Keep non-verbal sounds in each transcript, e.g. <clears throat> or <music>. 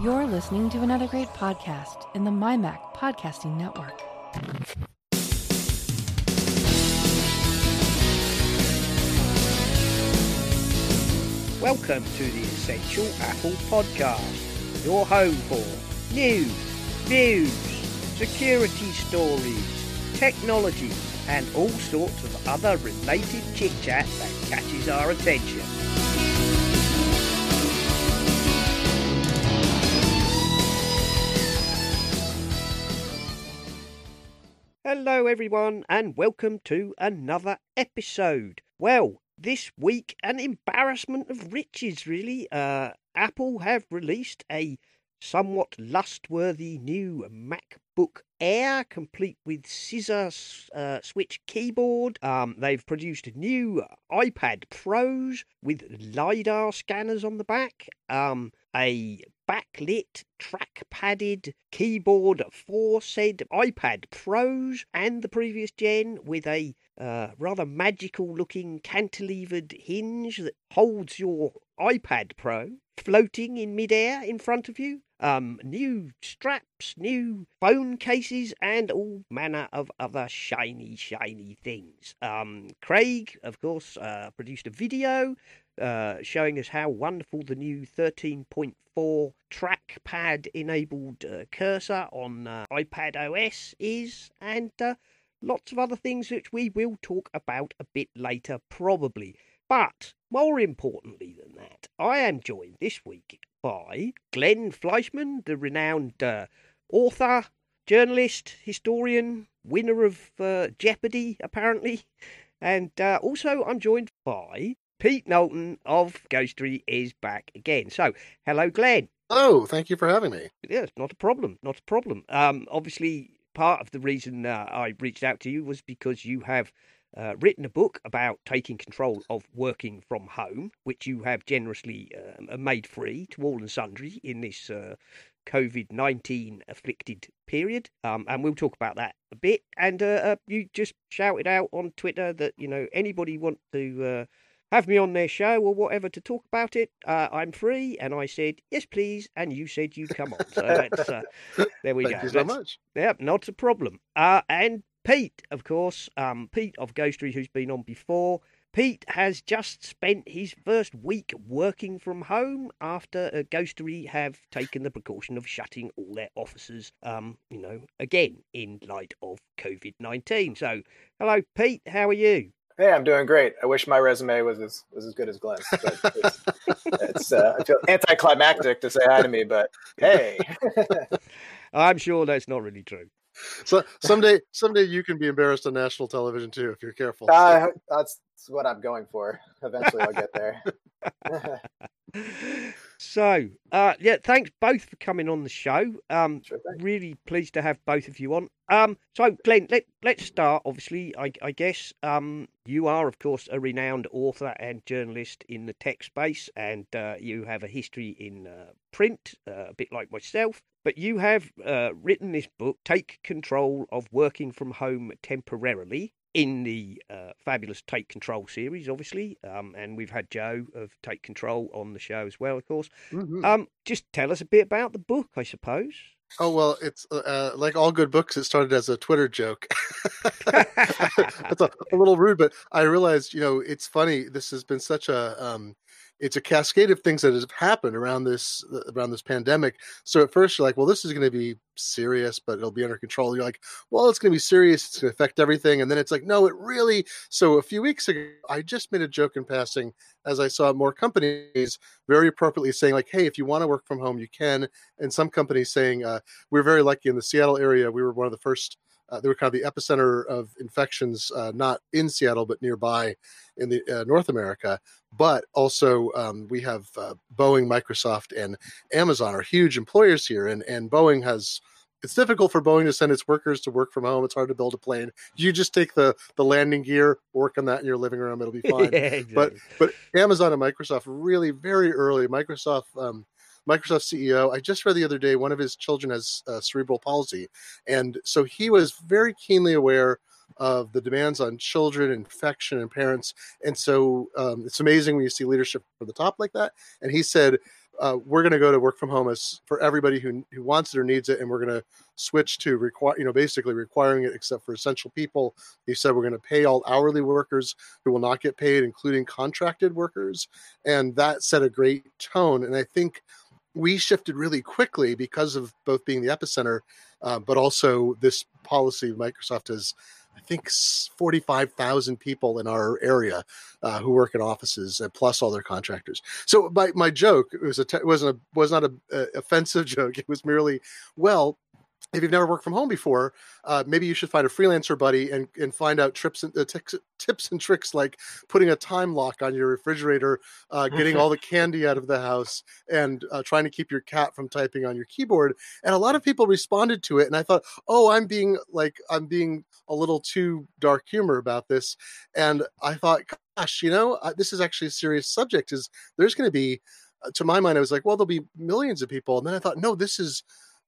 You're listening to another great podcast in the MyMac Podcasting Network. Welcome to the Essential Apple Podcast, your home for news, views, security stories, technology, and all sorts of other related chit chat that catches our attention. Hello, everyone, and welcome to another episode. Well, this week, an embarrassment of riches, really. Uh, Apple have released a somewhat lust-worthy new MacBook Air, complete with scissor uh, switch keyboard. Um, they've produced new iPad Pros with LiDAR scanners on the back. Um, a backlit, track padded keyboard for said iPad Pros and the previous gen with a uh, rather magical looking cantilevered hinge that holds your iPad Pro floating in midair in front of you. Um, new straps, new phone cases, and all manner of other shiny, shiny things. Um, Craig, of course, uh, produced a video uh, showing us how wonderful the new 13.4 trackpad enabled uh, cursor on uh, iPad OS is, and uh, lots of other things which we will talk about a bit later, probably. But more importantly than that, I am joined this week by Glenn Fleishman, the renowned uh, author, journalist, historian, winner of uh, Jeopardy, apparently. And uh, also, I'm joined by Pete Knowlton of Ghostery is back again. So, hello, Glenn. Oh, thank you for having me. Yes, not a problem. Not a problem. Um, obviously, part of the reason uh, I reached out to you was because you have uh, written a book about taking control of working from home, which you have generously uh, made free to all and sundry in this uh, COVID 19 afflicted period. Um, and we'll talk about that a bit. And uh, uh, you just shouted out on Twitter that, you know, anybody want to uh, have me on their show or whatever to talk about it, uh, I'm free. And I said, yes, please. And you said you'd come on. So that's, uh, there we Thank go. Thank you so That's- much. Yep, not a problem. Uh, and Pete, of course, um, Pete of Ghostery, who's been on before. Pete has just spent his first week working from home after uh, Ghostery have taken the precaution of shutting all their offices, um, you know, again in light of COVID 19. So, hello, Pete, how are you? Hey, I'm doing great. I wish my resume was as was as good as Glenn's. But it's, it's uh, I feel anticlimactic to say hi to me, but hey, <laughs> I'm sure that's not really true. So someday, someday you can be embarrassed on national television too if you're careful. uh, that's, that's what I'm going for. Eventually, I'll get there. <laughs> so, uh, yeah, thanks both for coming on the show. Um, Sure really pleased to have both of you on. Um, so, Glenn, let let's start. Obviously, I, I guess um, you are, of course, a renowned author and journalist in the tech space, and uh, you have a history in uh, print, uh, a bit like myself. But you have uh, written this book, "Take Control of Working from Home Temporarily." In the uh, fabulous Take Control series, obviously, um, and we've had Joe of Take Control on the show as well, of course. Mhm. Um, just tell us a bit about the book, I suppose. oh well, it's uh, like all good books. It started as a Twitter joke. <laughs> That's a, a little rude, but I realized, you know, it's funny. This has been such a um, it's a cascade of things that have happened around this around this pandemic. So at first you're like, well, this is going to be serious, but it'll be under control. You're like, well, it's going to be serious. It's going to affect everything, and then it's like, no, it really. So a few weeks ago, I just made a joke in passing as I saw more companies very appropriately saying like, hey, if you want to work from home, you can. And some companies saying, uh, we're very lucky in the Seattle area. We were one of the first. Uh, they were kind of the epicenter of infections, uh, not in Seattle, but nearby in the uh, North America. But also, um, we have uh, Boeing, Microsoft, and Amazon are huge employers here, and and Boeing has. It's difficult for Boeing to send its workers to work from home. It's hard to build a plane. You just take the the landing gear, work on that in your living room. It'll be <laughs> fine. yeah, exactly. but but Amazon and Microsoft really very early. Microsoft um, Microsoft CEO. I just read the other day one of his children has uh, cerebral palsy, and so he was very keenly aware of the demands on children, infection, and parents. And so um, it's amazing when you see leadership from the top like that. And he said, uh, we're going to go to work from home as for everybody who who wants it or needs it, and we're going to switch to require, you know, basically requiring it except for essential people. He said we're going to pay all hourly workers who will not get paid, including contracted workers, and that set a great tone. And I think we shifted really quickly because of both being the epicenter, uh, but also this policy Microsoft has I think 45,000 people in our area uh, who work in offices, uh, plus all their contractors. So my, my joke was a te- wasn't a was not a, a offensive <laughs> joke. It was merely, well, if you've never worked from home before, uh, maybe you should find a freelancer buddy and, and find out trips and uh, tips and tricks like putting a time lock on your refrigerator, uh, getting <laughs> all the candy out of the house, and uh, trying to keep your cat from typing on your keyboard. And a lot of people responded to it, and I thought, oh, I'm being like I'm being a little too dark humor about this, and I thought, gosh, you know, this is actually a serious subject. Is there's going to be, uh, to my mind, I was like, well, there'll be millions of people, and then I thought, no, this is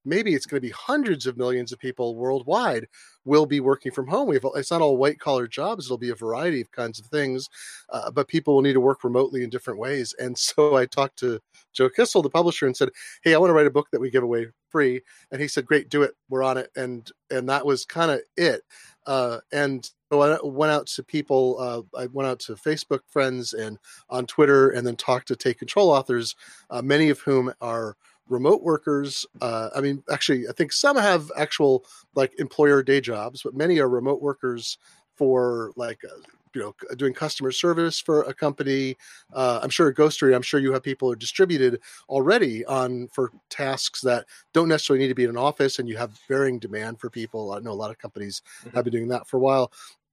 maybe it's going to be hundreds of millions of people worldwide will be working from home. We've, it's not all white collar jobs. It'll be a variety of kinds of things, uh, but people will need to work remotely in different ways. And <laughs> so I talked to Joe Kissell, the publisher, and said, "Hey, I want to write a book that we give away free." And he said, "Great, do it. We're on it." And and that was kind of it. Uh, and so I went out to people. Uh, I went out to Facebook friends and on Twitter, and then talked to Take Control authors, uh, many of whom are remote workers. Uh, I mean, actually, I think some have actual like employer day jobs, but many are remote workers for like uh, you know doing customer service for a company. Uh, I'm sure Ghostery, I'm sure you have people who are distributed already on for tasks that don't necessarily need to be in an office, and you have varying demand for people. I know a lot of companies mm-hmm. have been doing that for a while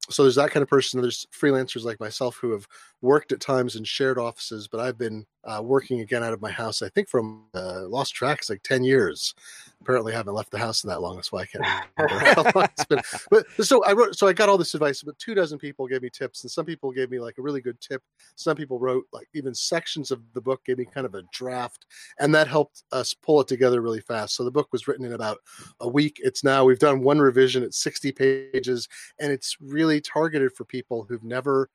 so there's that kind of person. There's freelancers like myself who have worked at times in shared offices, but I've been uh, working again out of my house. I think from uh, lost tracks like ten years. Apparently, I haven't left the house in that long. That's why I can't remember <laughs> how long it's been. But so I wrote. So I got all this advice. But two dozen people gave me tips, and some people gave me like a really good tip. Some people wrote like even sections of the book, gave me kind of a draft, and that helped us pull it together really fast. So the book was written in about a week. It's now we've done one revision. It's sixty pages, and it's really targeted for people who've never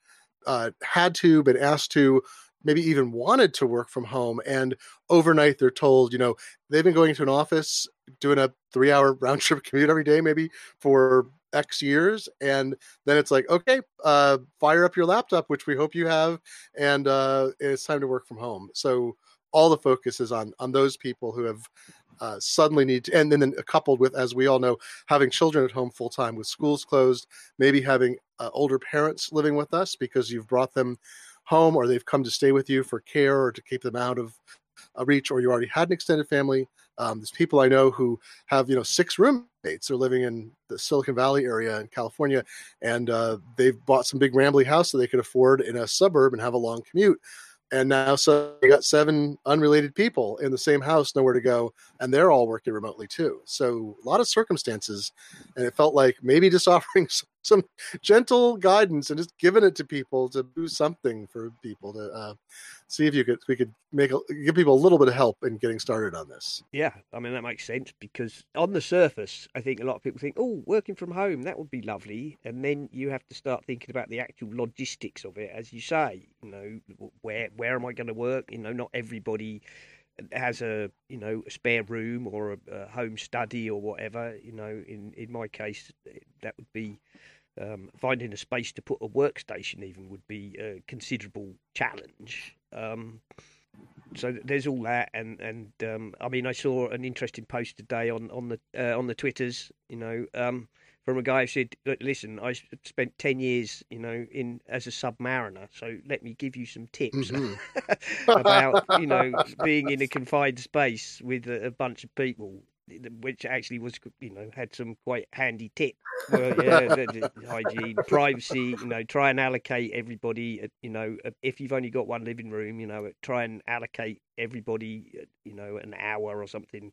uh, had to, been asked to, maybe even wanted to work from home. And overnight, they're told, you know, they've been going to an office, doing a three hour <laughs> round trip commute every day, maybe for X years. And then it's like, okay, uh, fire up your laptop, which we hope you have. And uh, it's time to work from home. So all the focus is on on those people who have uh, suddenly need to, and then then coupled with, as we all know, having children at home full time with schools closed, maybe having uh, older parents living with us because you've brought them home or they've come to stay with you for care or to keep them out of reach, or you already had an extended family. Um, there's people I know who have you know six roommates. They're living in the Silicon Valley area in California, and uh, they've bought some big rambly house that they could afford in a suburb and have a long commute and now so you got seven unrelated people in the same house nowhere to go and they're all working remotely too so a lot of circumstances and it felt like maybe just <laughs> offering some, <laughs> some gentle guidance and just giving it to people to do something for people to uh, see if you could we could make a, give people a little bit of help in getting started on this. Yeah, I mean that makes sense because on the surface, I think a lot of people think, "Oh, working from home that would be lovely," and then you have to start thinking about the actual logistics of it, as you say. You know, where where am I going to work? You know, not everybody has a you know a spare room or a, a home study or whatever. You know, in in my case, that would be um, finding a space to put a workstation even would be a considerable challenge. Um, so there's all that, and and um, I mean, I saw an interesting post today on on the uh, on the twitters, you know, um, from a guy who said, "Listen, I spent ten years, you know, in as a submariner, so let me give you some tips mm-hmm. <laughs> about, you know, being in a confined space with a, a bunch of people." Which actually was you know had some quite handy tip well, yeah, <laughs> hygiene privacy you know try and allocate everybody you know if you've only got one living room you know try and allocate everybody you know an hour or something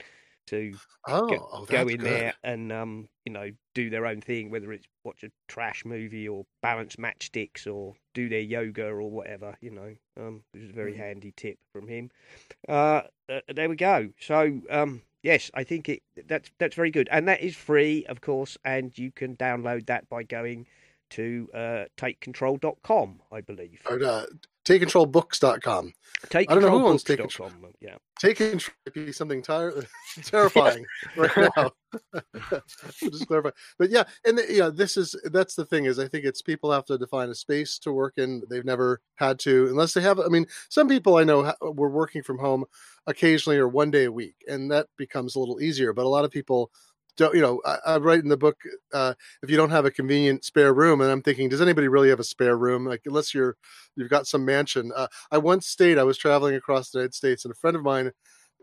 to oh, go, oh, go in good. there and um you know do their own thing whether it's watch a trash movie or balance matchsticks or do their yoga or whatever you know um it was a very mm. handy tip from him uh, uh there we go so um yes, I think it that's that's very good, and that is free, of course, and you can download that by going to uh, takecontrol.com, I believe. Or, uh, takecontrolbooks.com. Take I don't know who owns Take Control. Yeah. Take control might be something tir- <laughs> terrifying right <laughs> now. <laughs> Just clarify, but yeah, and the, yeah, this is that's the thing is I think it's people have to define a space to work in. They've never had to unless they have. I mean, some people I know ha- were working from home occasionally or one day a week, and that becomes a little easier. But a lot of people don't. You know, I, I write in the book uh, if you don't have a convenient spare room, and I'm thinking, does anybody really have a spare room? Like unless you're you've got some mansion. Uh, I once stayed. I was traveling across the United States, and a friend of mine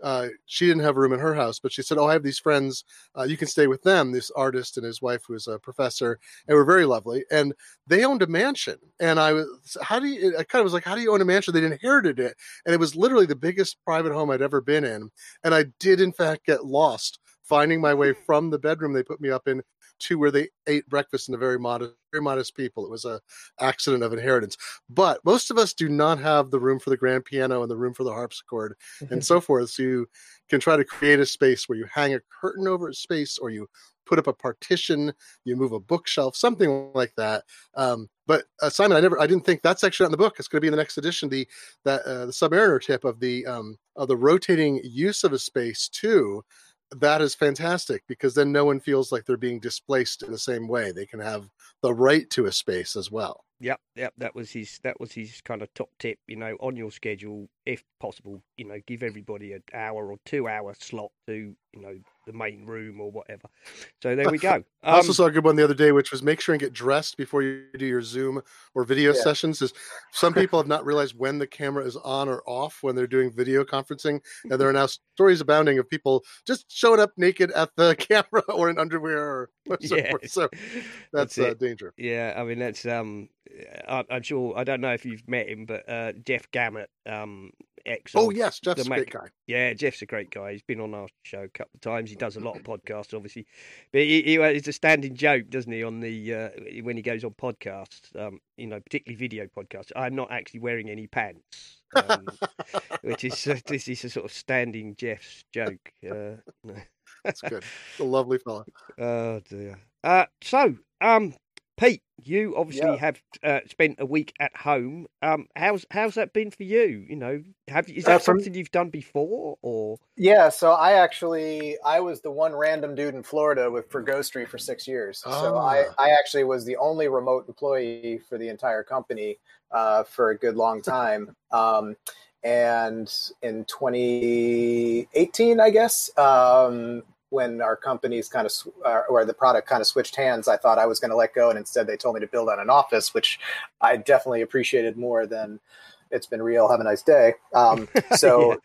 uh, she didn't have a room in her house, but she said, "Oh, I have these friends. Uh, you can stay with them." This artist and his wife, who was a professor, and were very lovely, and they owned a mansion. And I was, "How do you?" I kind of was like, "How do you own a mansion?" They inherited it, and it was literally the biggest private home I'd ever been in. And I did, in fact, get lost finding my way from the bedroom they put me up in to where they ate breakfast in a very modest very modest people. It was a accident of inheritance. But most of us do not have the room for the grand piano and the room for the harpsichord and so <laughs> forth. So you can try to create a space where you hang a curtain over a space or you put up a partition you move a bookshelf something like that. Um, but uh, simon i never i didn't think that's actually not in the book. It's going to be in the next edition the that uh, the submariner tip of the um, of the rotating use of a space too that is fantastic because then no one feels like they're being displaced in the same way. They can have the right to a space as well. Yep, yep. That was his. That was his kind of top tip. You know, on your schedule, if possible, you know, give everybody an hour or two hour slot to, you know, the main room or whatever. So there we go. <laughs> I also saw a good one the other day, which was make sure and get dressed before you do your Zoom or video Yeah. sessions. Is some <laughs> people have not realized when the camera is on or off when they're doing video conferencing, and there are now stories abounding of people just showing up naked at the <laughs> camera or in underwear or, or so Yeah. forth. So that's, That's uh, danger. Yeah, I mean that's um, I, I'm sure I don't know if you've met him, but uh, Jeff Gamet, um, ex. Oh yes, Jeff's the a great guy. Yeah, Jeff's a great guy. He's been on our show a couple of times. He does a lot of <clears throat> podcasts, obviously, but he, he it's a standing joke, doesn't he? On the uh, when he goes on podcasts, um, you know, particularly video podcasts. I'm not actually wearing any pants, um, <laughs> which is uh, this is a sort of standing Jeff's joke. Uh, <laughs> That's good. <laughs> A lovely fella. Oh dear. Uh, so, um, Pete, you obviously Yeah. have uh, spent a week at home. Um, how's how's that been for you? You know, have is Uh, that from- something you've done before, or Yeah, so I actually I was the one random dude in Florida with for Ghostery for six years. So I, Ah. I actually was the only remote employee for the entire company uh, for a good long time. Um, and in 2018, I guess, um, when our companies kind of uh, or the product kind of switched hands, I thought I was going to let go, and instead they told me to build on an office, which I definitely appreciated more than it's been real. Have a nice day. Um, <laughs> so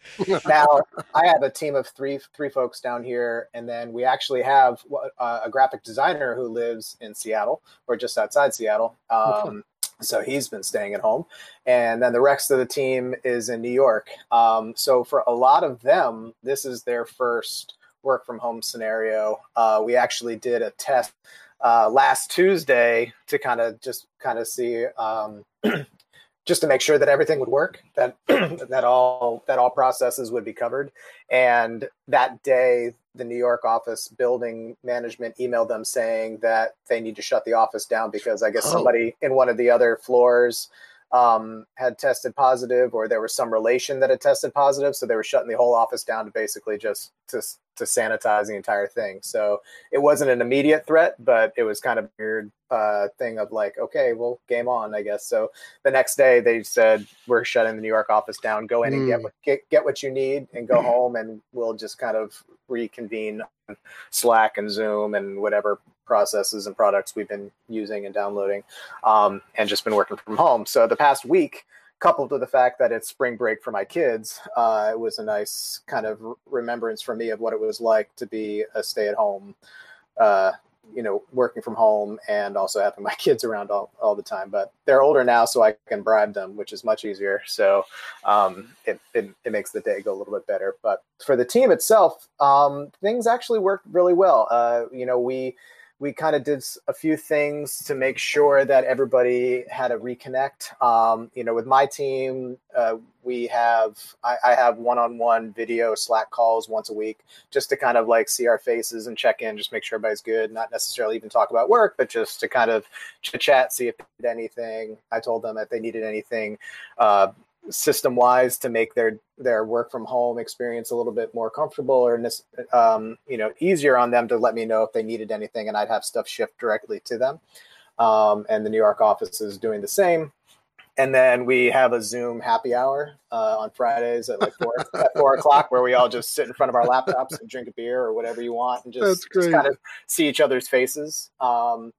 now I have a team of three three folks down here, and then we actually have uh, a graphic designer who lives in Seattle or just outside Seattle. Um, so he's been staying at home, and then the rest of the team is in New York. Um, so for a lot of them, this is their first work from home scenario. Uh, we actually did a test uh, last Tuesday to kind of just kind of see. Um, <clears throat> just to make sure that everything would work, that <clears throat> that all that all processes would be covered. And that day, the New York office building management emailed them saying that they need to shut the office down because I guess Oh. somebody in one of the other floors um, had tested positive, or there was some relation that had tested positive, so they were shutting the whole office down to basically just to to sanitize the entire thing. So it wasn't an immediate threat, but it was kind of weird uh, thing of like, okay, well, game on, I guess. So the next day they said we're shutting the New York office down. Go in and get Mm. what get, get what you need and go <clears throat> home, and we'll just kind of reconvene on Slack and Zoom and whatever processes and products we've been using and downloading, um, and just been working from home. So the past week. Coupled with the fact that it's spring break for my kids, uh, it was a nice kind of remembrance for me of what it was like to be a stay-at-home uh, you know, working from home and also having my <laughs> kids around all, all the time. But they're older now, so I can bribe them, which is much easier. So um, it, it, it makes the day go a little bit better. But for the team itself, um, things actually worked really well. Uh, you know, we we kind of did a few things to make sure that everybody had a reconnect. Um, you know, with my team, uh, we have I, I, have one-on-one video Slack calls once a week, just to kind of like see our faces and check in, just make sure everybody's good. Not necessarily even talk about work, but just to kind of chit chat, see if they did anything. I told them if they needed anything. Uh, system wise to make their their work from home experience a little bit more comfortable or um, you know easier on them to let me know if they needed anything and i'd have stuff shipped directly to them. Um, and the new york office is doing the same. And then we have a zoom happy hour uh, on fridays at like four <laughs> at four o'clock where we all just sit in front of our laptops and drink a beer or whatever you want and just, just kind of see each other's faces. Um,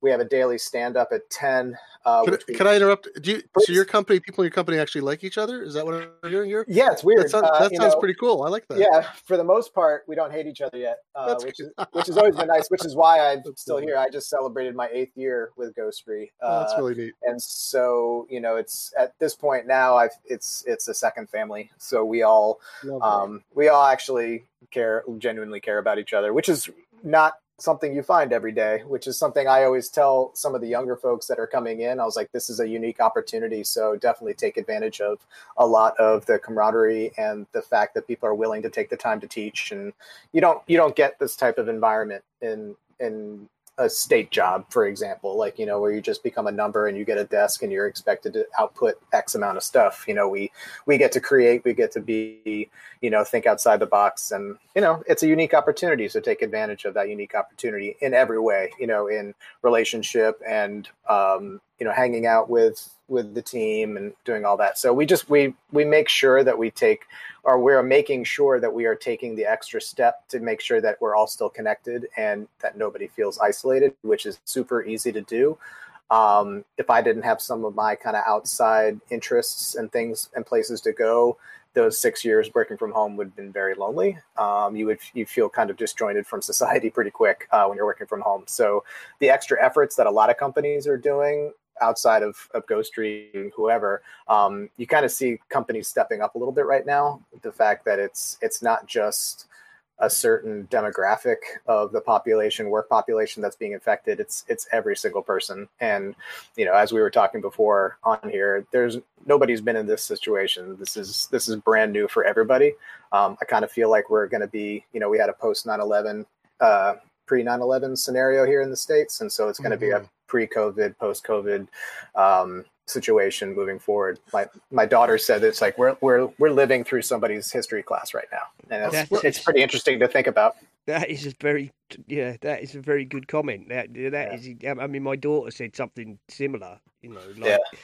we have a daily stand up at 10 uh, can, we, can, I interrupt? Do you, so your company, people in your company actually like each other? Is that what I'm hearing here? Yeah, it's weird. That sounds, uh, that sounds pretty cool. I like that. Yeah, for the most part, we don't hate each other yet, uh, which is which has always been nice. Which is why I'm <laughs> still here. I just celebrated my eighth year with Ghostery. Oh, that's uh, really neat. And so you know, it's at this point now. I've it's it's a second family. So we all um, we all actually care genuinely care about each other, which is not something you find every day, which is something I always tell some of the younger folks that are coming in. I was like, this is a unique opportunity. So definitely take advantage of a lot of the camaraderie and the fact that people are willing to take the time to teach. And you don't you don't get this type of environment in in a state job, for example, like, you know, where you just become a number and you get a desk and you're expected to output X amount of stuff. You know, we, we get to create, we get to be, you know, think outside the box and, you know, it's a unique opportunity. So take advantage of that unique opportunity in every way, you know, in relationship and, um, you know, hanging out with, with the team and doing all that. So we just, we, we make sure that we take or we're making sure that we are taking the extra step to make sure that we're all still connected and that nobody feels isolated, which is super easy to do. Um, if I didn't have some of my kind of outside interests and things and places to go, those six years working from home would have been very lonely. Um, you would you feel kind of disjointed from society pretty quick uh, when you're working from home. So the extra efforts that a lot of companies are doing outside of, of Ghostery whoever, um, you kind of see companies stepping up a little bit right now. The fact that it's it's not just a certain demographic of the population, work population that's being affected. It's it's every single person. And you know, as we were talking before on here, there's nobody's been in this situation. This is this is brand new for everybody. Um, I kind of feel like we're going to be, you know, we had a post 9/11 uh, pre 9/11 scenario here in the states, and so it's going to mm-hmm. be a mm-hmm. pre-COVID, post-COVID um, situation moving forward. My my daughter said it's like we're we're we're living through somebody's history class right now, and it's, it's pretty interesting to think about. That is a very yeah, that is a very good comment. That that yeah. is, I mean, my daughter said something similar. You know, like yeah.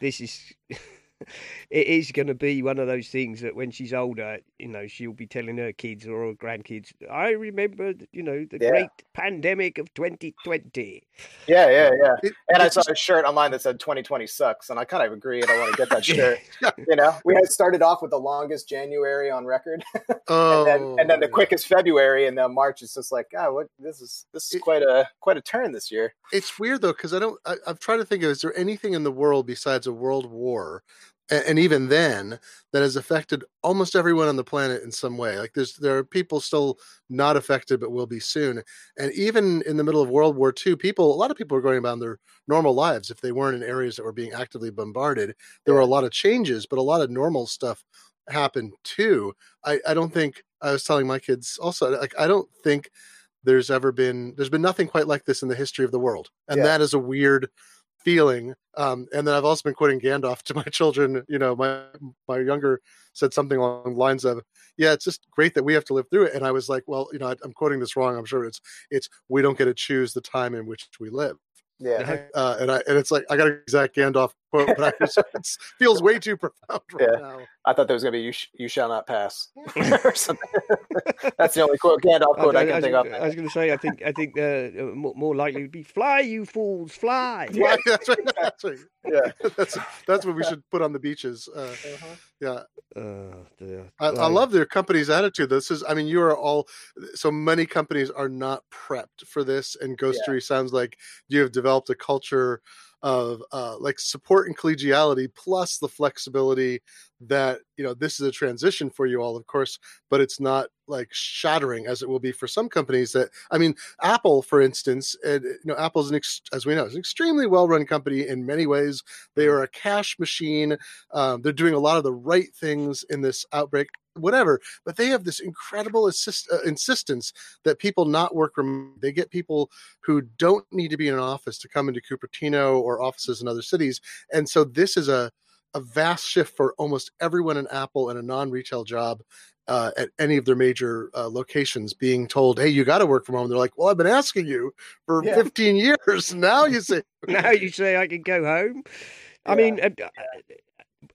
this is. <laughs> <laughs> it is going to be one of those things that when she's older, you know, she'll be telling her kids or her grandkids, I remember, you know, the yeah. great pandemic of 2020. Yeah, yeah, yeah. It, and I saw a shirt online that said 2020 sucks. And I kind of agree. And I want to get that <laughs> shirt. you know, we had started off with the longest January on record. oh. <laughs> and, then, and then the oh. quickest February. And then March is just like, God, what this is, this is it, quite a, quite a turn this year. It's weird though. Cause I don't, I, I'm trying to think of, is there anything in the world besides a world war and even then that has affected almost everyone on the planet in some way. Like there's there are people still not affected but will be soon. And even in the middle of world war ii people a lot of people were going about their normal lives if they weren't in areas that were being actively bombarded. There were a lot of changes but a lot of normal stuff happened too. I i don't think i was telling my kids also like i don't think there's ever been there's been nothing quite like this in the history of the world. And yeah. that is a weird feeling. Um, and then I've also been quoting Gandalf to my <laughs> children. You know, my my younger said something along the lines of, "Yeah, it's just great that we have to live through it." And I was like, "Well, you know, I, I'm quoting this wrong. I'm sure it's it's we don't get to choose the time in which we live." Yeah, uh, and I and it's like I got an exact Gandalf quote, but I just, <laughs> it feels way too profound right yeah. now. I thought there was gonna be "You, sh- you shall not pass" <laughs> or something. That's the only quote Gandalf quote I, I, I can I, think of. I was gonna say, I think I think uh, uh more, more likely would be "Fly, you fools, fly." <laughs> fly that's right. That's right. Yeah, that's that's what we should put on the beaches. Uh, uh-huh. Yeah. Uh, I, I, love their company's attitude. This is, I mean, you are all so many companies are not prepped for this, and Ghostery yeah. sounds like you have developed a culture of uh, like support and collegiality plus the flexibility that you know this is a transition for you all of course but it's not like shattering as it will be for some companies that i mean apple for instance and, you know apple's an ex, as we know is an extremely well run company in many ways. They are a cash machine. Um, they're doing a lot of the right things in this outbreak whatever but they have this incredible assist, uh, insistence that people not work from they get people who don't need to be in an office to come into cupertino or offices in other cities and so this is a a vast shift for almost everyone in Apple in a non-retail job uh, at any of their major uh, locations, being told, "Hey, you got to work from home." They're like, "Well, I've been asking you for yeah. 15 years. <laughs> Now you say, <laughs> now you say I can go home." I mean, uh,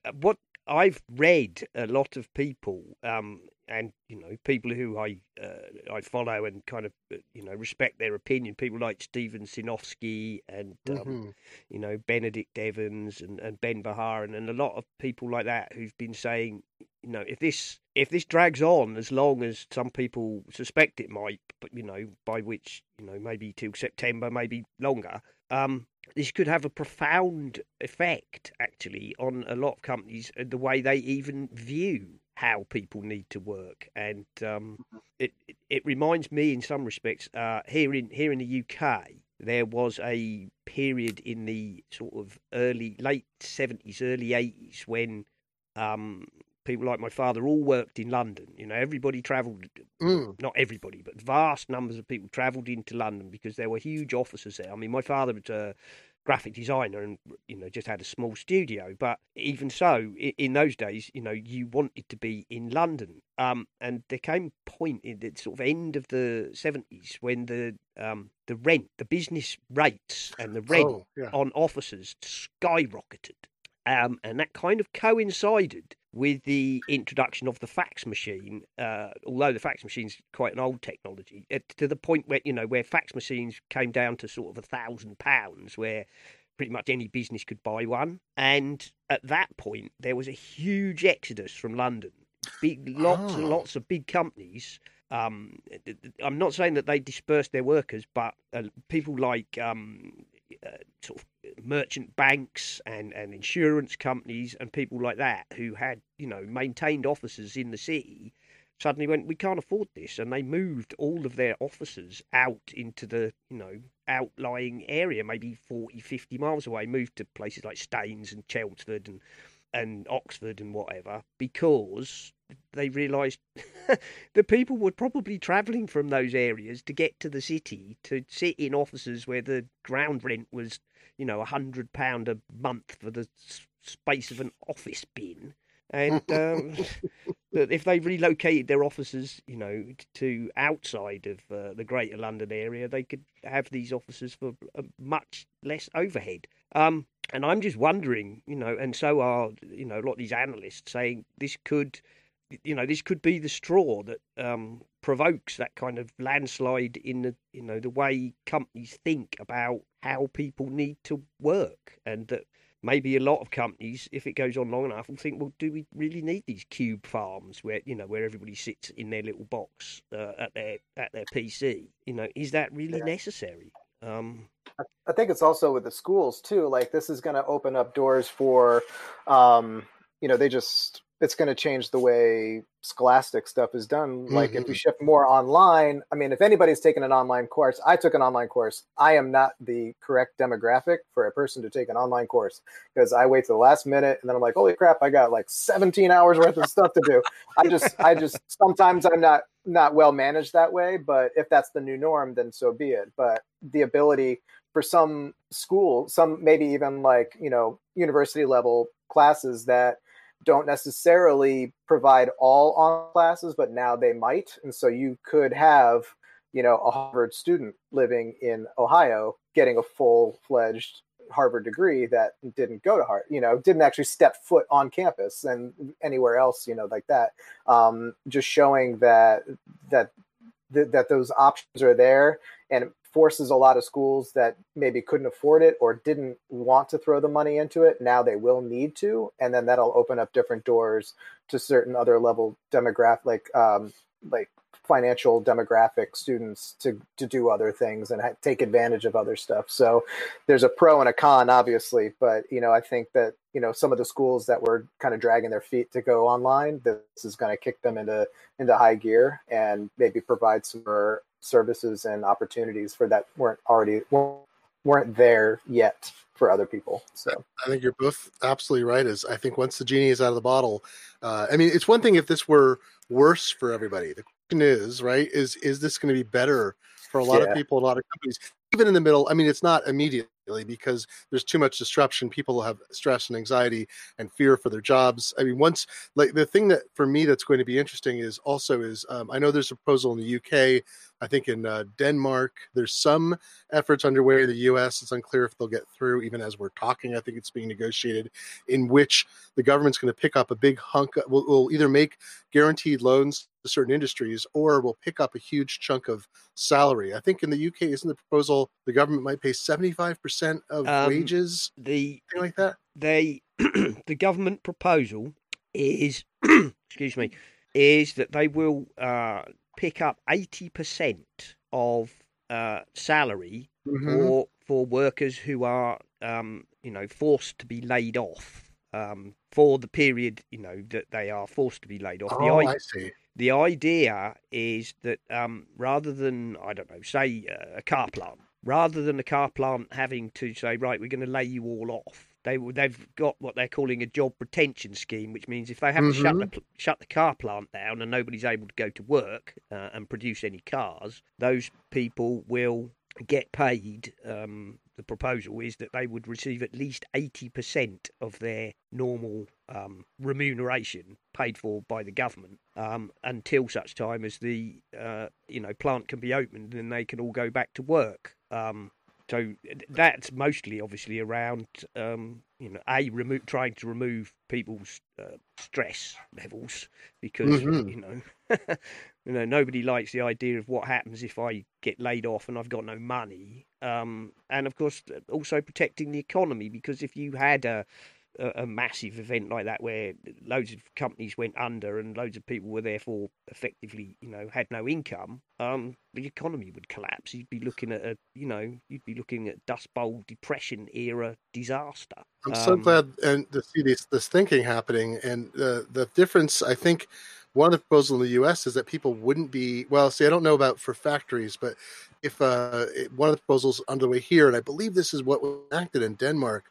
uh, what I've read a lot of people um, and you know people who I uh, I follow and kind of uh, you know respect their opinion. People like Stephen Sinofsky and um, mm-hmm. you know Benedict Evans and, and Ben Bajarin and a lot of people like that who've been saying you know if this if this drags on as long as some people suspect it might, but you know by which you know maybe till September, maybe longer. Um, this could have a profound effect actually on a lot of companies and the way they even view how people need to work, and um, mm-hmm. it, it, it reminds me in some respects uh, here in here in the UK there was a period in the sort of early late seventies, early eighties when um, people like my father all worked in London. You know, everybody travelled, mm. not everybody, but vast numbers of people travelled into London because there were huge offices there. I mean, my father was a graphic designer and you know just had a small studio but even so in, those days you know you wanted to be in london um, and there came a point in the sort of end of the 70s when the um, the rent the business rates and the rent oh, yeah. on offices skyrocketed um, and that kind of coincided with the introduction of the fax machine, uh, although the fax machine is quite an old technology, to the point where you know where fax machines came down to sort of a thousand pounds, where pretty much any business could buy one. And at that point, there was a huge exodus from London. Big lots oh. and lots of big companies. Um, I'm not saying that they dispersed their workers, but uh, people like um, Uh, sort of uh, merchant banks and, and insurance companies and people like that who had you know maintained offices in the city suddenly went we can't afford this and they moved all of their offices out into the you know outlying area maybe 40 50 miles away moved to places like staines and chelmsford and and oxford and whatever because they realised <laughs> the people were probably travelling from those areas to get to the city to sit in offices where the ground rent was, you know, a hundred pound a month for the space of an office bin. And <laughs> um, if they relocated their offices, you know, to outside of uh, the Greater London area, they could have these offices for much less overhead. Um, and I'm just wondering, you know, and so are you know a lot of these analysts saying this could you know, this could be the straw that um, provokes that kind of landslide in the, you know, the way companies think about how people need to work, and that maybe a lot of companies, if it goes on long enough, will think, well, do we really need these cube farms where you know where everybody sits in their little box uh, at their at their PC? You know, is that really yeah. necessary? Um, I think it's also with the schools too. Like this is going to open up doors for, um, you know, they just it's going to change the way scholastic stuff is done like mm-hmm. if we shift more online i mean if anybody's taken an online course i took an online course. I am not the correct demographic for a person to take an online course because i wait to the last minute and then i'm like holy crap i got like 17 hours worth of stuff to do. I just i just <laughs> sometimes i'm not not well managed that way but if that's the new norm then so be it. But the ability for some school some maybe even like you know university level classes that don't necessarily provide all on classes, but now they might. And so you could have, you know, a Harvard student living in Ohio getting a full fledged Harvard degree that didn't go to Harvard, you know, didn't actually step foot on campus and anywhere else, you know, like that. Um, just showing that that that those options are there and forces a lot of schools that maybe couldn't afford it or didn't want to throw the money into it now they will need to and then that'll open up different doors to certain other level demographic like um, like financial demographic students to to do other things and ha- take advantage of other stuff. So there's a pro and a con, obviously, but you know I think that you know some of the schools that were kind of dragging their feet to go online, this is going to kick them into into high gear and maybe provide some more services and opportunities for that weren't already weren't there yet for other people. So I think you're both absolutely right. Is I think once the genie is out of the bottle, uh, I mean, it's one thing if this were worse for everybody. The question is, right, is is this going to be better for a lot yeah. of people, a lot of companies, even in the middle? I mean, it's not immediately because there's too much disruption. People have stress and anxiety and fear for their jobs. I mean, once like the thing that for me that's going to be interesting is also is um, I know there's a proposal in the UK I think in uh, Denmark, there's some efforts underway in the U.S. It's unclear if they'll get through, even as we're talking. I think it's being negotiated, in which the government's going to pick up a big hunk. Will, will either make guaranteed loans to certain industries, or will pick up a huge chunk of salary. I think in the UK, isn't the proposal the government might pay 75 percent of um, wages? The thing like that. They <clears throat> the government proposal is <clears throat> excuse me is that they will uh, pick up 80% of uh, salary mm-hmm. for, for workers who are, um, you know, forced to be laid off um, for the period, you know, that they are forced to be laid off. Oh, the, I see. The idea is that um, rather than, I don't know, say uh, a car plant, rather than a car plant having to say, right, we're going to lay you all off, they they've got what they're calling a job retention scheme, which means if they have mm-hmm. to shut the shut the car plant down and nobody's able to go to work uh, and produce any cars, those people will get paid. Um, the proposal is that they would receive at least eighty percent of their normal um, remuneration paid for by the government um, until such time as the uh, you know plant can be opened and they can all go back to work. Um, so that's mostly obviously around um, you know a remo- trying to remove people's uh, stress levels because mm-hmm. you know <laughs> you know nobody likes the idea of what happens if I get laid off and I've got no money um, and of course also protecting the economy because if you had a a, a, massive event like that where loads of companies went under and loads of people were therefore effectively, you know, had no income, um, the economy would collapse. You'd be looking at a, you know, you'd be looking at Dust Bowl depression era disaster. I'm so um, glad and to see this this thinking happening, and the the difference I think. One of the proposals in the U.S. is that people wouldn't be well. See, I don't know about for factories, but if uh, one of the proposals underway here, and I believe this is what was enacted in Denmark,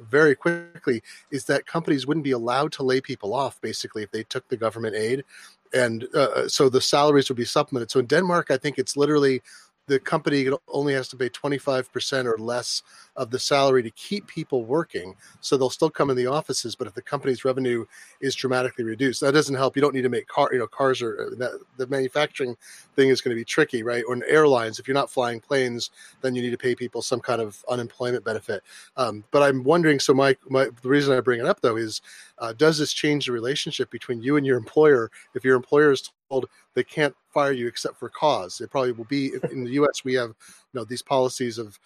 very quickly is that companies wouldn't be allowed to lay people off basically if they took the government aid. And uh, uh so the salaries would be supplemented. So in denmark i think it's literally the company only has to pay 25% or less of the salary to keep people working. So they'll still come in the offices, but if the company's revenue is dramatically reduced, that doesn't help. You don't need to make car, you know, cars are uh, that, the manufacturing thing is going to be tricky, right? Or in airlines, if you're not flying planes, then you need to pay people some kind of unemployment benefit. Um, but I'm wondering, so my, my, the reason I bring it up though is, uh, does this change the relationship between you and your employer? If your employer is told they can't fire you except for cause, it probably will be in the U.S. We have you know these policies of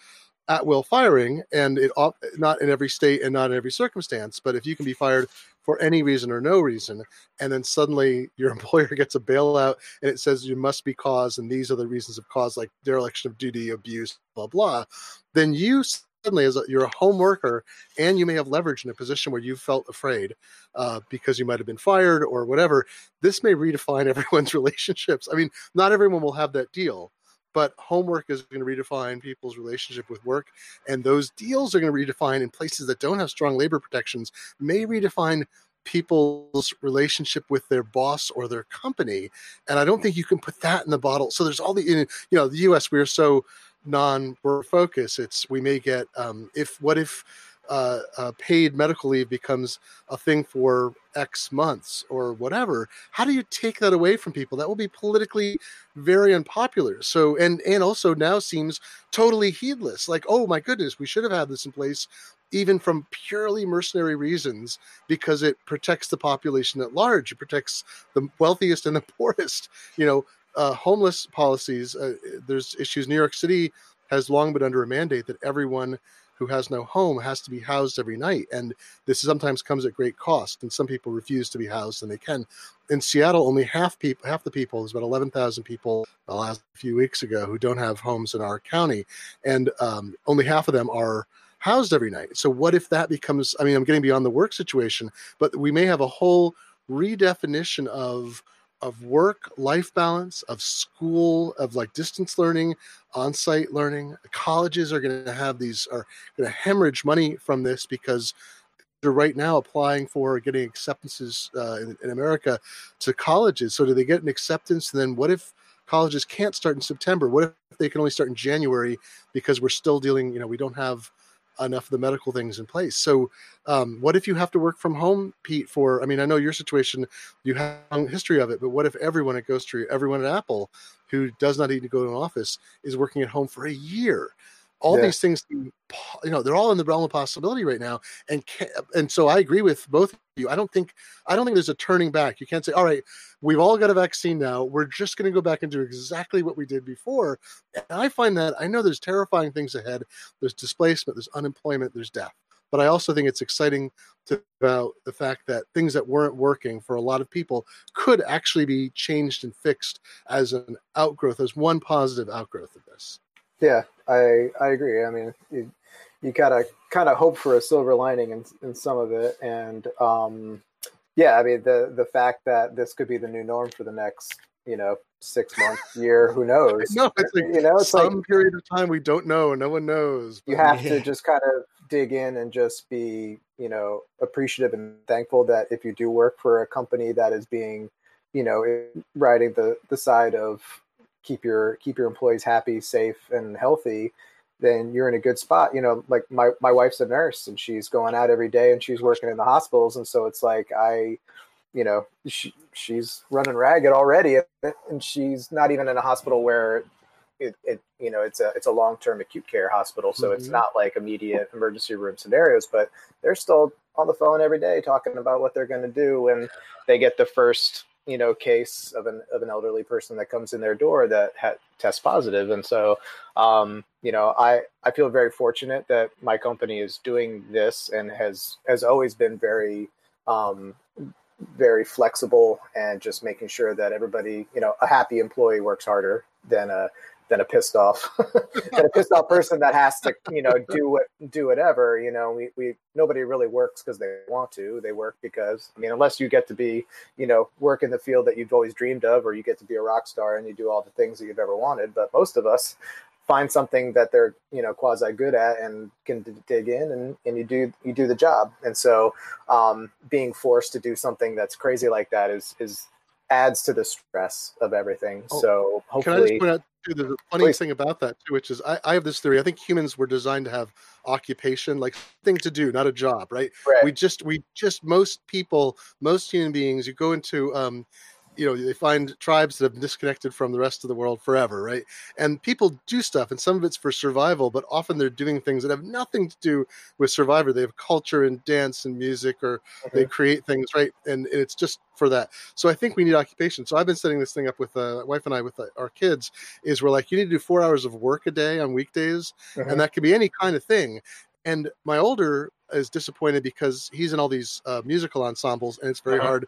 at will firing, and it not in every state and not in every circumstance. But if you can be fired for any reason or no reason, and then suddenly <laughs> your employer gets a bailout and it says you must be cause, and these are the reasons of cause, like dereliction of duty, abuse, blah blah, then you suddenly as a, you're a home worker and you may have leverage in a position where you felt afraid uh, because you might have been fired or whatever this may redefine <laughs> everyone's relationships. I mean not everyone will have that deal but homework is going to redefine people's relationship with work and those deals are going to redefine in places that don't have strong labor protections may redefine people's relationship with their boss or their company and i don't think you can put that in the bottle. So there's all the you know the us we're so non for focus it's we may get um, if what if uh, uh, paid medical leave becomes a thing for X months or whatever. How do you take that away from people? That will be politically very unpopular. So, and and also now seems totally heedless. Like, oh my goodness, we should have had this in place, even from purely mercenary reasons, because it protects the population at large. It protects the wealthiest and the <laughs> poorest. You know, uh, homeless policies. Uh, there's issues. New York City has long been under a mandate that everyone who has no home has to be housed every night. And this sometimes comes at great cost. And some people refuse to be housed and they can. In Seattle, only half people, half the people, there's about 11,000 people the last few weeks ago who don't have homes in our county. And um, only half of them are housed every night. So what if that becomes, I mean, I'm getting beyond the work situation, but we may have a whole redefinition of of work life balance of school of like distance learning on-site learning. Colleges are going to have these are going to hemorrhage money from this because they're right now applying for getting acceptances uh, in, in, america to colleges. So do they get an acceptance? And then what if colleges can't start in september? What if they can only start in january because we're still dealing you know we don't have enough of the medical things in place. So, um, what if you have to work from home, Pete? For I mean, I know your situation, you have a history of it, but what if everyone at Ghostery, everyone at Apple, who does not need to go to an office, is working at home for a year? All yeah. these things you know they're all in the realm of possibility right now and and so i agree with both of you. I don't think i don't think there's a turning back. You can't say all right we've all got a vaccine now. We're just going to go back and do exactly what we did before. And i find that i know there's terrifying things ahead. There's displacement there's unemployment there's death. But i also think it's exciting to about the fact that things that weren't working for a lot of people could actually be changed and fixed as an outgrowth as one positive outgrowth of this yeah, I I agree. I mean, you, you gotta kind of hope for a silver lining in, in some of it, and um, yeah, I mean the the fact that this could be the new norm for the next you know six months, year, who <laughs> knows? no, it's like you know, it's some like, period of time we don't know, no one knows. You have yeah. to just kind of dig in and just be you know appreciative and thankful that if you do work for a company that is being you know riding the the side of keep your keep your employees happy, safe, and healthy, then you're in a good spot. You know, like my my wife's a nurse and she's going out every day and she's working in the hospitals, and so it's like I, you know, she she's running ragged already, and she's not even in a hospital where it, it you know it's a it's a long term acute care hospital, so mm-hmm. it's not like immediate emergency room scenarios, but they're still on the phone every day talking about what they're going to do when they get the first you know case of an of an elderly person that comes in their door that ha- tests positive. And so um, you know i i feel very fortunate that my company is doing this and has has always been very um, very flexible and just making sure that everybody you know a happy employee works harder than a than a pissed off <laughs> than a pissed off person that has to you know do what do whatever you know we, we nobody really works because they want to they work because i mean unless you get to be you know work in the field that you've always dreamed of or you get to be a rock star and you do all the things that you've ever wanted but most of us find something that they're you know quasi good at and can d- dig in and, and you do you do the job. And so um, being forced to do something that's crazy like that is is adds to the stress of everything. Oh, so hopefully, can I just point out too, the funny please. thing about that too, which is I, I, have this theory. I think humans were designed to have occupation, like thing to do, not a job, right? right? We just we just most people, most human beings, you go into um, you know they find tribes that have been disconnected from the rest of the world forever right? And people do stuff and some of it's for survival but often they're doing things that have nothing to do with survivor they have culture and dance and music or okay. they create things right? And, and, it's just for that. So i think we need occupation. So i've been setting this thing up with uh, wife and i with uh, our kids is we're like you need to do four hours of work a day on weekdays and uh-huh. that could be any kind of thing. And my older is disappointed because he's in all these uh, musical ensembles and it's very uh-huh. hard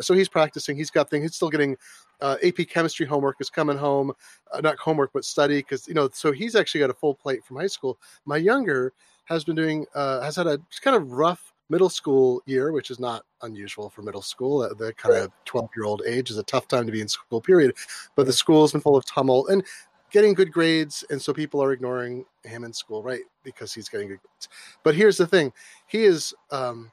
so he's practicing. He's got things. He's still getting uh, AP chemistry homework is coming home, uh, not homework but study because you know. So he's actually got a full plate from high school. My younger has been doing uh, has had a kind of rough middle school year, which is not unusual for middle school. The, the kind of twelve year old age is a tough time to be in school. Period. But the school has been full of tumult and getting good grades, and so people are ignoring him in school, right? Because he's getting good grades. But here's the thing: he is um,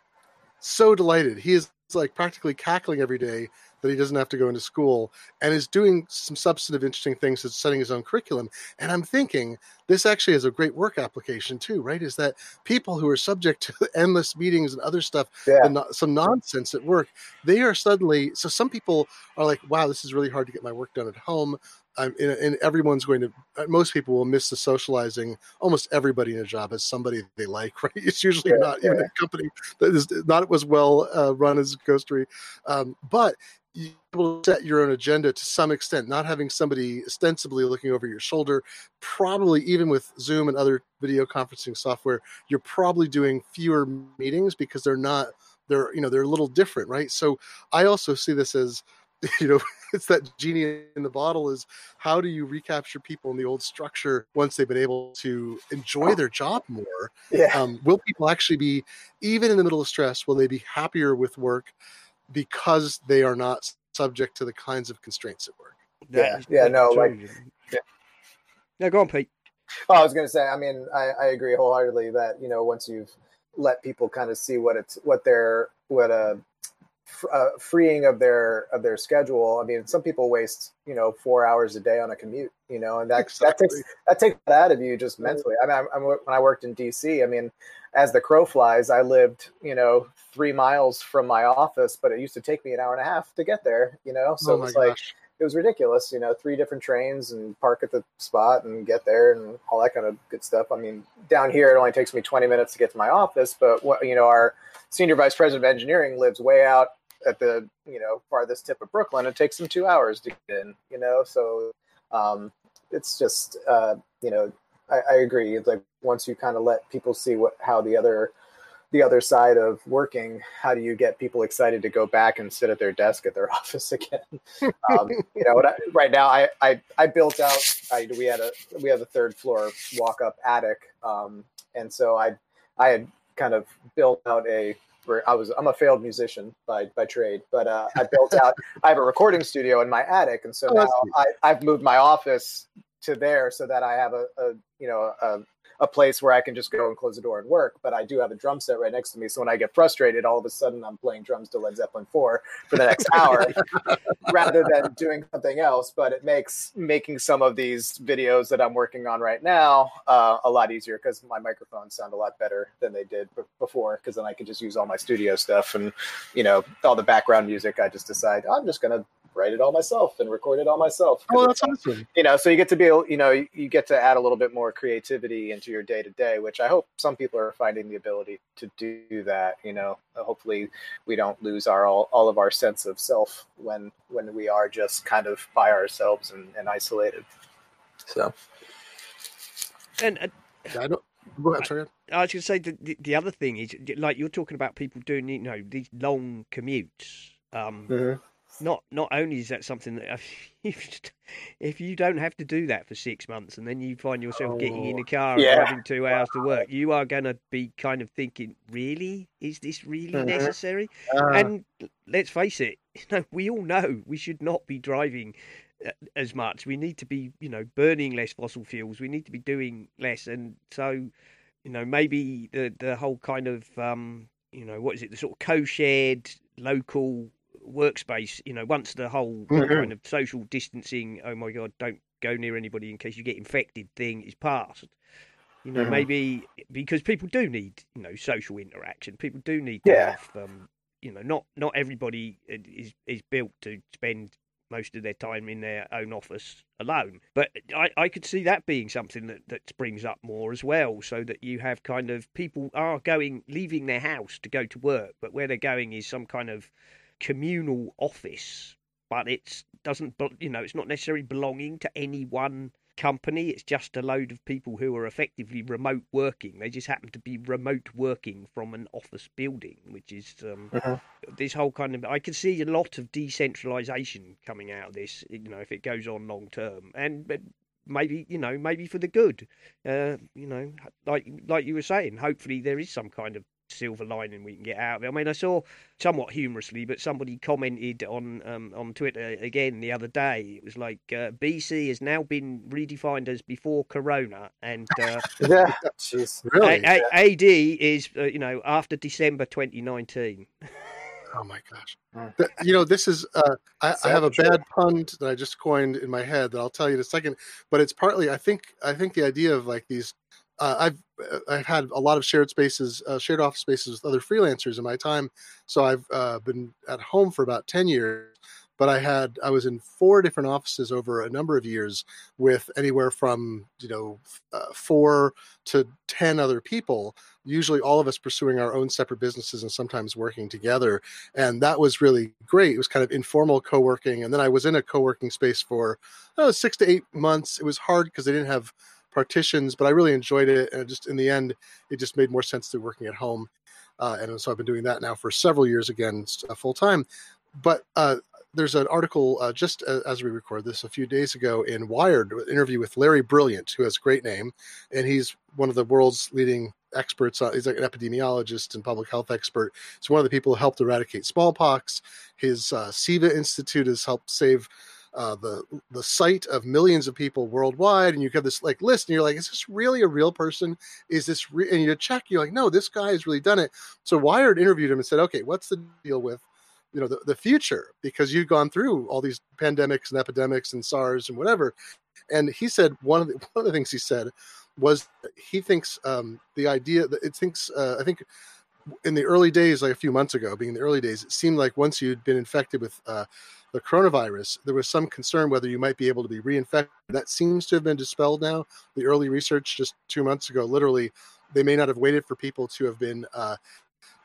so delighted. He is like practically cackling every day that he doesn't have to go into school and is doing some substantive interesting things that's setting his own curriculum and i'm thinking this actually is a great work application too right is that people who are subject to <laughs> endless meetings and other stuff yeah. and some nonsense at work they are suddenly so some people are like wow this is really hard to get my work done at home I'm, and everyone's going to uh, most people will miss the socializing almost everybody in a job has somebody they like <laughs> right it's usually yeah, not yeah. even a company that is not as well uh, run as Ghostery um, but you will set your own agenda to some extent, not having somebody ostensibly looking over your shoulder. Probably even with Zoom and other video conferencing software, you're probably doing fewer meetings because they're not they're you know they're a little different, right? So I also see this as <laughs> you know <laughs> it's that genie in the bottle is how do you recapture people in the old structure once they've been able to enjoy their job more Yeah. um, will people actually be even in the middle of stress will they be happier with work because they are not subject to the kinds of constraints at work That Yeah, yeah, no, like- yeah. No, go on, Pete. Oh, I was going to say. I mean, I, I agree wholeheartedly that you know once you've let people kind of see what it's what their what a f- uh, freeing of their of their schedule. I mean, some people waste you know four hours a day on a commute. You know, and that that takes that takes that out of you just mentally. I mean, I'm, I'm, when I worked in DC, I mean, as the crow flies, I lived you know three miles from my office, but it used to take me an hour and a half to get there. You know, so oh it was like it was ridiculous. You know, three different trains and park at the spot and get there and all that kind of good stuff. I mean, down here it only takes me 20 minutes to get to my office, but what you know, our senior vice president of engineering lives way out at the you know farthest tip of Brooklyn. It takes him two hours to get in. You know, so um, it's just uh, you know I, I agree. It's like once you kind of let people see what how the other the other side of working, how do you get people excited to go back and sit at their desk at their <laughs> office again? um, you know, I, right now I, I I built out. I, we had a we have a third floor walk up attic, um, and so I I had kind of built out a. where I was I'm a failed musician by by trade, but uh, I built out. <laughs> I have a recording studio in my attic, and so Oh, now I, I've moved my office to there so that I have a, a you know a, a place where I can just go and close the door and work. But I do have a drum set right next to me, so when I get frustrated, all of a sudden I'm playing drums to Led Zeppelin four for the next hour, <laughs> rather than doing something else. But it makes making some of these videos that I'm working on right now uh, a lot easier because my microphones sound a lot better than they did b- before. Because then I can just use all my studio stuff and you know all the background music. I just decide I'm just gonna write it all myself and record it all myself. oh that's awesome you know so you get to be able you know you- you get to add a little bit more creativity into your day to day which i hope some people are finding the ability to do that you know Uh, hopefully we don't lose our all, all of our sense of self when when we are just kind of by ourselves and, and isolated so And uh, i don't go ahead sorry I was going to say the, the the other thing is like you're talking about people doing you know these long commutes. Um, not not only is that something that <laughs> if, if you don't have to do that for six months and then you find yourself getting in Oh, a car and yeah. driving two hours to work, you are going to be kind of thinking, really, is this really Mhm. necessary? Uh, and let's face it, <laughs> you know, we all know we should not be driving uh, as much. We need to be, you know, burning less fossil fuels. We need to be doing less, and so, you know, maybe the the whole kind of, um, you know, what is it, the sort of co-shared local workspace. You know, once the whole Mhm. kind of social distancing, oh my god, don't go near anybody in case you get infected thing is past. You know, Mhm. maybe because people do need, you know, social interaction. People do need to Yeah. have, um, you know, not not everybody is is built to spend most of their time in their own office alone. But I, I could see that being something that, that springs up more as well, so that you have kind of people are going leaving their house to go to work, but where they're going is some kind of communal office, but it's doesn't you know it's not necessarily belonging to any one company. It's just a load of people who are effectively remote working. They just happen to be remote working from an office building, which is um, Mhm. this whole kind of. I can see a lot of decentralization coming out of this. You know, if it goes on long term, and but maybe you know maybe for the good. Uh, you know, like like you were saying, hopefully there is some kind of silver lining we can get out of it. I mean, I saw somewhat humorously, but somebody commented on um, on Twitter again the other day. It was like uh, BC has now been redefined as before Corona, and uh, <laughs> yeah jeez really A- A- AD is uh, you know after December 2019. oh my gosh Mm. You know this is uh, I, I have a bad pun that i just coined in my head that i'll tell you in a second but it's partly i think i think the idea of like these uh, I've uh, I've had a lot of shared spaces, uh, shared office spaces with other freelancers in my time. So I've uh, been at home for about ten years. but I had I was in four different offices over a number of years with anywhere from you know uh, four to ten other people. Usually, all of us pursuing our own separate businesses and sometimes working together, and that was really great. It was kind of informal co-working, and then I was in a co-working space for six to eight months. It was hard because they didn't have partitions, but I really enjoyed it. And just in the end, it just made more sense to working at home. Uh, and so I've been doing that now for several years again, uh, full time. But uh, there's an article uh, just as we record this a few days ago in Wired, an interview with Larry Brilliant, who has a great name, and he's one of the world's leading experts. Uh, he's like an epidemiologist and public health expert. He's one of the people who helped eradicate smallpox. His uh, Seva Institute has helped save uh, the the sight of millions of people worldwide, and you have this like list, and you're like, is this really a real person? Is this re-? and you check, you're like, no, this guy has really done it. So Wired interviewed him and said, okay, what's the deal with you know the, the future because you've gone through all these pandemics and epidemics and SARS and whatever, and he said one of the one of the things he said was he thinks um, the idea that it thinks uh, I think in the early days, like a few months ago, being in the early days, it seemed like once you'd been infected with uh, the coronavirus, there was some concern whether you might be able to be reinfected. That seems to have been dispelled now. The early research just two months ago, literally, they may not have waited for people to have been uh,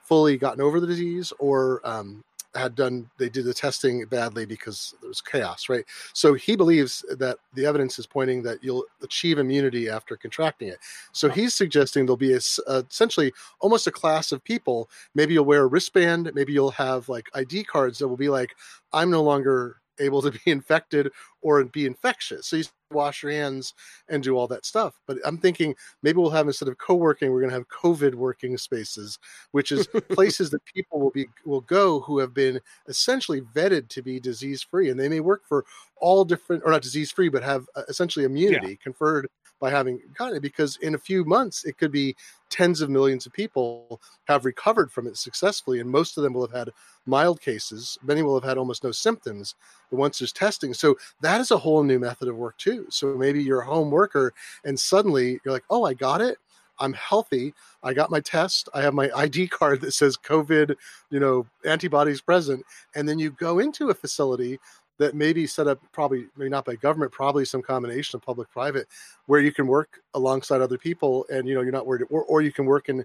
fully gotten over the disease or um, had done they did the testing badly because there was chaos right? So he believes that the evidence is pointing that you'll achieve immunity after contracting it. So he's suggesting there'll be a, uh, essentially almost a class of people. Maybe you'll wear a wristband. Maybe you'll have like id cards that will be like i'm no longer able to be <laughs> infected or be infectious. So you wash your hands and do all that stuff. But I'm thinking maybe we'll have instead of co-working, we're going to have COVID working spaces, which is <laughs> places that people will be will go who have been essentially vetted to be disease free, and they may work for all different or not disease free, but have uh, essentially immunity yeah. conferred by having gotten it. Because in a few months, it could be tens of millions of people have recovered from it successfully, and most of them will have had mild cases. Many will have had almost no symptoms but once there's testing. So that is a whole new method of work too. So maybe you're a home worker and suddenly you're like, oh, I got it. I'm healthy. I got my test. I have my <laughs> ID card that says COVID, you know, antibodies present. And then you go into a facility that may be set up probably maybe not by government probably some combination of public private where you can work alongside other people and you know you're not worried or, or you can work in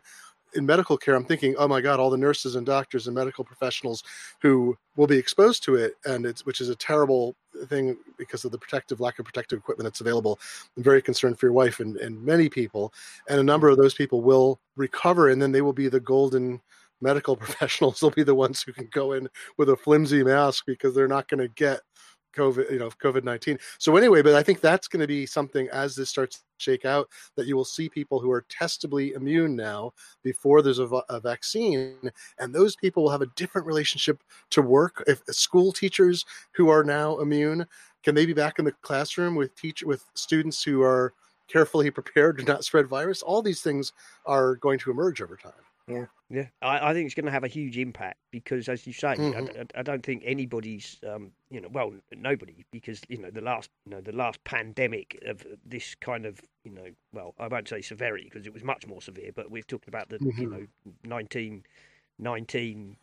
in medical care, I'm thinking, oh my God, all the nurses and doctors and medical professionals who will be exposed to it, and it's which is a terrible thing because of the protective lack of protective equipment that's available. I'm very concerned for your wife and, and many people, and a number of those people will recover, and then they will be the golden medical <laughs> professionals. They'll be the ones who can go in with a flimsy mask because they're not going to get COVID, you know, COVID 19. So, anyway, but I think that's going to be something as this starts to shake out that you will see people who are testably immune now before there's a, a vaccine. And those people will have a different relationship to work. If school teachers who are now immune, can they be back in the classroom with teach with students who are carefully <laughs> prepared to not spread virus? All these things are going to emerge over time. Yeah, yeah. I, I think it's going to have a huge impact because, as you say, mm-hmm. I, I, don't think anybody's, um, you know, well, nobody, because you know the last, you know, the last pandemic of this kind of, you know, well, I won't say severity because it was much more severe, but we're talking about the, mm-hmm. you know, nineteen nineteen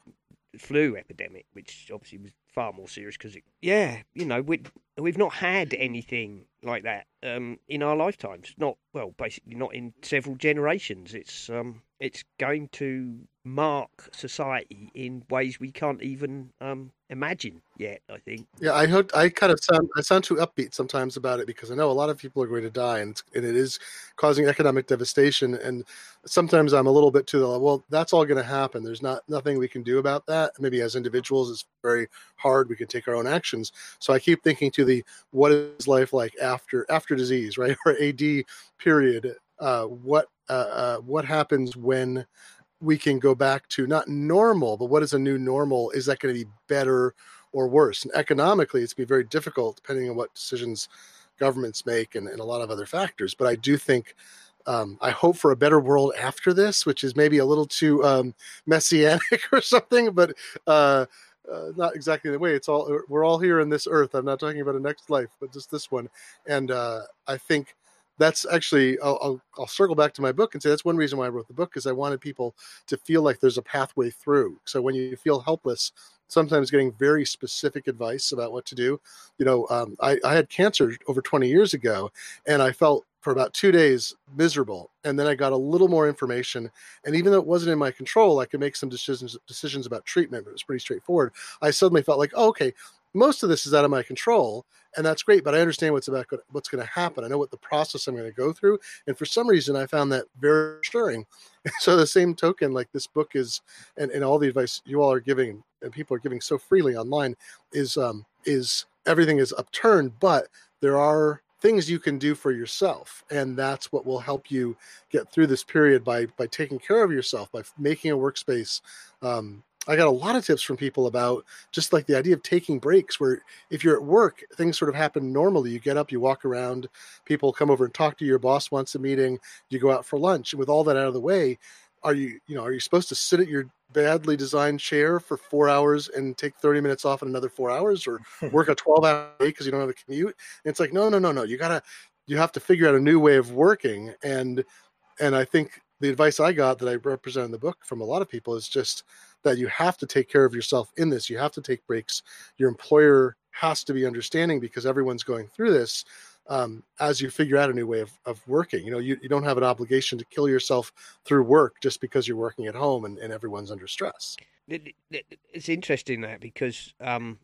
flu epidemic, which obviously was far more serious because, it yeah, you know, we we've not had anything like that um, in our lifetimes. Not well, basically not in several generations. It's um, it's going to mark society in ways we can't even um, imagine yet. I think. Yeah, I hope I kind of sound I sound too upbeat sometimes about it because I know a lot of people are going to die, and, and it is causing economic devastation. And sometimes I'm a little bit too well, that's all going to happen. There's not nothing we can do about that. Maybe as individuals, it's very hard. We can take our own actions. So I keep thinking to the what is life like after after after disease, right, <laughs> or AD period. Uh, what uh, uh, what happens when we can go back to not normal, but what is a new normal? Is that going to be better or worse? And economically, it's going to be very difficult depending on what decisions governments make and, and a lot of other factors. But I do think. Um, I hope for a better world after this, which is maybe a little too um, messianic <laughs> or something, but uh, uh, not exactly the way. It's all we're all here in this earth. I'm not talking about a next life, but just this one. And uh, I think that's actually I'll, I'll, I'll circle back to my book and say that's one reason why I wrote the book because I wanted people to feel like there's a pathway through. So when you feel helpless, sometimes getting very specific advice about what to do. You know, um, I, I had cancer over 20 years ago, and I felt for about two days miserable. And then i got a little more information. And even though it wasn't in my control i could make some decisions decisions about treatment it was pretty straightforward. I suddenly felt like oh, okay most of this is out of my control and that's great but i understand what's about what's going to happen. I know what the process i'm going to go through. And for some reason i found that very reassuring. <laughs> So the same token like this book is and, and all the advice you all are giving and people are giving so freely online is um is everything is upturned but there are things you can do for yourself and that's what will help you get through this period by by taking care of yourself by making a workspace um, i got a lot of tips from people about just like the idea of taking breaks where if you're at work things sort of happen normally. You get up you walk around people come over and talk to you your boss wants a meeting you go out for lunch and with all that out of the way are you you know are you supposed to sit at your badly designed chair for four hours and take 30 minutes off in another four hours or <laughs> work a 12 hour day because you don't have a commute? And it's like no no no no. You gotta you have to figure out a new way of working. And and i think the advice i got that i represent in the book from a lot of people is just that you have to take care of yourself in this. You have to take breaks. Your employer has to be understanding because everyone's going through this um, as you figure out a new way of, of working. You know, you, you don't have an obligation to kill yourself through work just because you're working at home and, and everyone's under stress. It's interesting that because um,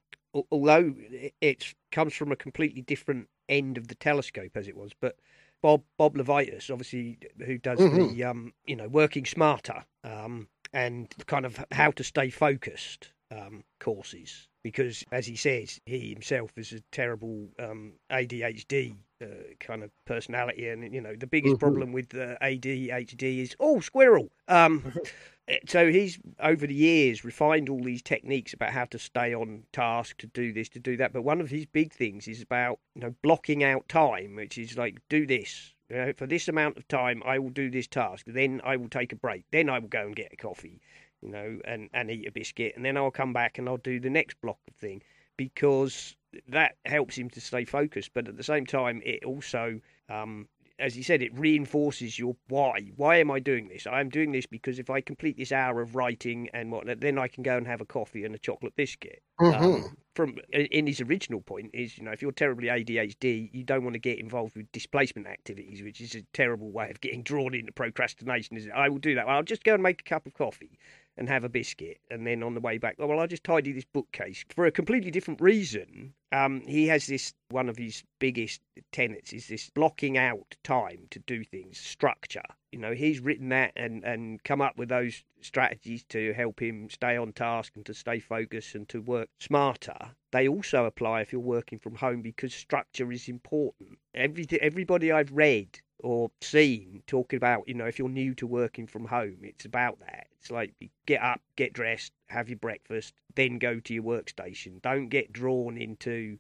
although it comes from a completely different end of the telescope as it was, but Bob Bob Levitas, obviously, who does mm-hmm. the um, you know working smarter um, and kind of how to stay focused um, courses because, as he says, he himself is a terrible um, ADHD uh, kind of personality, and you know the biggest mm-hmm. problem with uh, ADHD is oh squirrel. Um, <laughs> eh, so he's over the years refined all these techniques about how to stay on task, to do this, to do that. But one of his big things is about you know blocking out time, which is like do this. You know, for this amount of time, I will do this task. Then I will take a break. Then I will go and get a coffee you know, and, and eat a biscuit, and then I'll come back and I'll do the next block of thing because that helps him to stay focused. But at the same time, it also, um, as he said, it reinforces your why. Why am I doing this? I am doing this because if I complete this hour of writing and whatnot, then I can go and have a coffee and a chocolate biscuit. Mm-hmm. Um, from in his original point is, you know, if you're terribly ADHD, you don't want to get involved with displacement activities, which is a terrible way of getting drawn into procrastination. Is it? I will do that. I'll just go and make a cup of coffee and have a biscuit, and then on the way back, oh, well, I'll just tidy this bookcase for a completely different reason. Um, he has this one of his biggest tenets is this blocking out time to do things, structure. You know, he's written that and and come up with those strategies to help him stay on task and to stay focused and to work smarter. They also apply if you're working from home because structure is important. Every everybody I've read or seen talking about, you know, if you're new to working from home, it's about that. It's like get up, get dressed, have your breakfast, then go to your workstation. Don't get drawn into,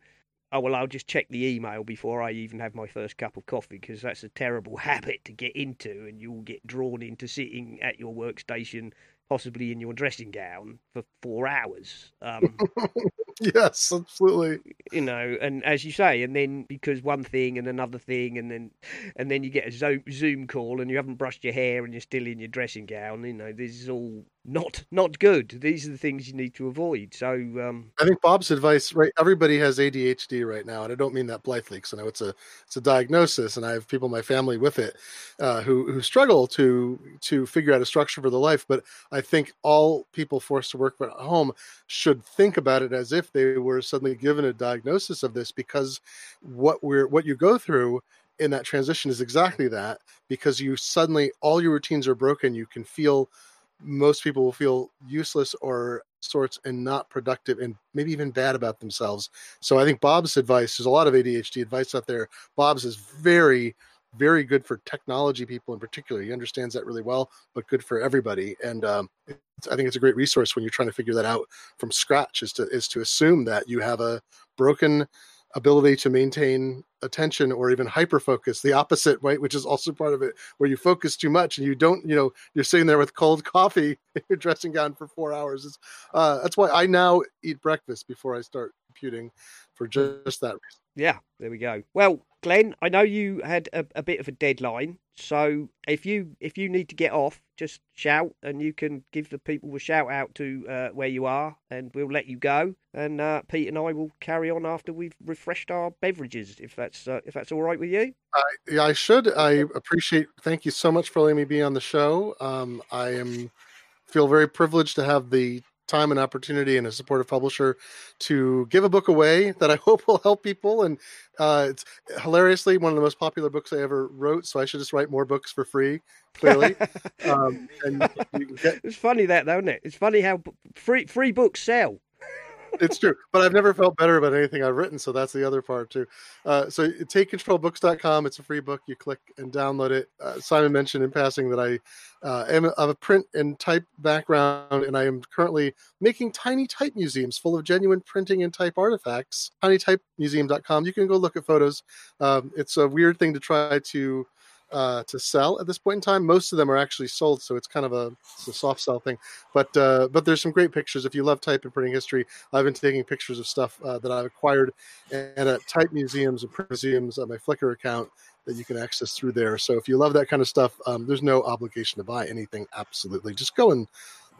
oh, well, I'll just check the email before I even have my first cup of coffee because that's a terrible <laughs> habit to get into and you'll get drawn into sitting at your workstation possibly in your dressing gown for four hours. Um, <laughs> <laughs> yes, absolutely. You know, and as you say, and then because one thing and another thing, and then and then you get a Zoom call and you haven't brushed your hair and you're still in your dressing gown. You know, this is all not not good. These are the things you need to avoid. So um, I think Bob's advice, right? Everybody has ADHD right now, and I don't mean that blithely, because I know it's a it's a diagnosis, and I have people in my family with it uh, who who struggle to to figure out a structure for their life. But I think all people forced to work from home should think about it as if they were suddenly given a diagnosis of this, because what we're what you go through in that transition is exactly that, because you suddenly all your routines are broken. You can feel most people will feel useless or sorts and not productive and maybe even bad about themselves. So I think Bob's advice, there's a lot of ADHD advice out there. Bob's is very, very good for technology people in particular. He understands that really well, but good for everybody. And um, I think it's a great resource when you're trying to figure that out from scratch. Is to is to assume that you have a broken ability to maintain attention or even hyper focus the opposite right which is also part of it where you focus too much and you don't you know you're sitting there with cold <laughs> coffee in your dressing gown for four hours. Uh, that's why i now eat breakfast before i start computing for just that reason. Yeah, there we go. Well, Glenn, I know you had a, a, bit of a deadline, so if you if you need to get off, just shout, and you can give the people a shout out to uh, where you are, and we'll let you go. And uh, Pete and I will carry on after we've refreshed our beverages, if that's uh, if that's all right with you. I, I should. I appreciate. Thank you so much for letting me be on the show. Um, I am feel very privileged to have the time and opportunity and a supportive publisher to give a book away that I <laughs> hope will help people. And uh, it's hilariously one of the most popular books I ever wrote. So I should just write more books for free. Clearly, <laughs> um, and get... it's funny that though, isn't it? It's funny how free free books sell it's true. But I've never felt better about anything I've written, so that's the other part too. Uh, so takecontrolbooks.com. It's a free book. You click and download it. Uh, Simon mentioned in passing that I uh, am of a print and type background, and I am currently making tiny type museums full of genuine printing and type artifacts. TinyTypeMuseum.com. You can go look at photos. Um, it's a weird thing to try to uh, to sell at this point in time. Most of them are actually sold, so it's kind of a, a soft sell thing. But uh, but there's some great pictures. If you love type and printing history, I've been taking pictures of stuff uh, that I've acquired and at type museums and print museums on my Flickr account that you can access through there. So if you love that kind of stuff, um, there's no obligation to buy anything. Absolutely, just go and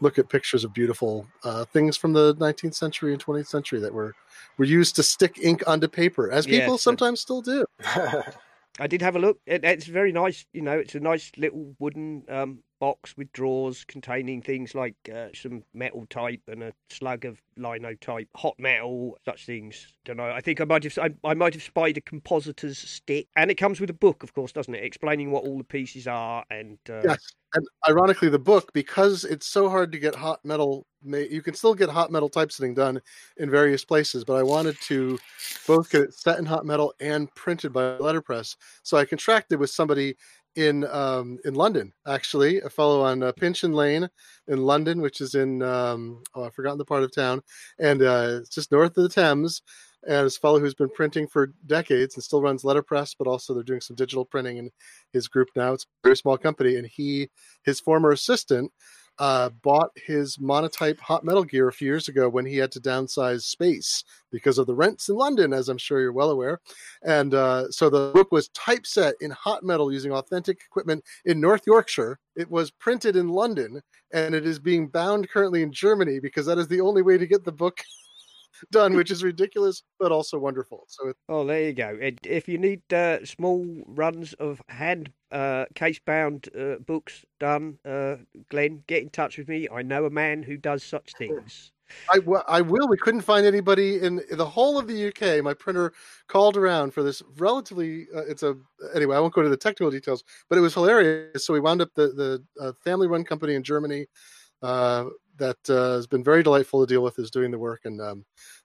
look at pictures of beautiful uh, things from the 19th century and 20th century that were were used to stick ink onto paper, as people yes, sometimes still do. <laughs> I did have a look. It, it's very nice. You know, it's a nice little wooden um, box with drawers containing things like uh, some metal type and a slug of linotype, hot metal, such things. Don't know. I think I might have I, I, might have spied a compositor's stick, and it comes with a book, of course, doesn't it, explaining what all the pieces are and. Uh... Yes, and ironically, the book because it's so hard to get hot metal. You can still get hot metal typesetting done in various places, but I wanted to both get it set in hot metal and printed by letterpress. So I contracted with somebody in um, in London, actually, a fellow on uh, Pinchin Lane in London, which is in um, oh I've forgotten the part of town, and uh, it's just north of the Thames. And this fellow who's been printing for decades and still runs letterpress, but also they're doing some digital printing in his group now. It's a very small company, and he, his former assistant, uh, bought his monotype hot metal gear a few years ago when he had to downsize space because of the rents in London, as I'm sure you're well aware. And uh, so the book was typeset in hot metal using authentic equipment in North Yorkshire. It was printed in London and it is being bound currently in Germany because that is the only way to get the book <laughs> <laughs> done, which is ridiculous but also wonderful. So, oh, there you go. If you need uh, small runs of hand uh, case bound uh, books done, uh, Glenn, get in touch with me. I know a man who does such things. I, I will. We couldn't find anybody in the whole of the UK. My printer called around for this relatively. Uh, it's a anyway. I won't go to the technical details, but it was hilarious. So we wound up the the uh, family run company in Germany uh, that uh, has been very delightful to deal with. Is doing the work, and um,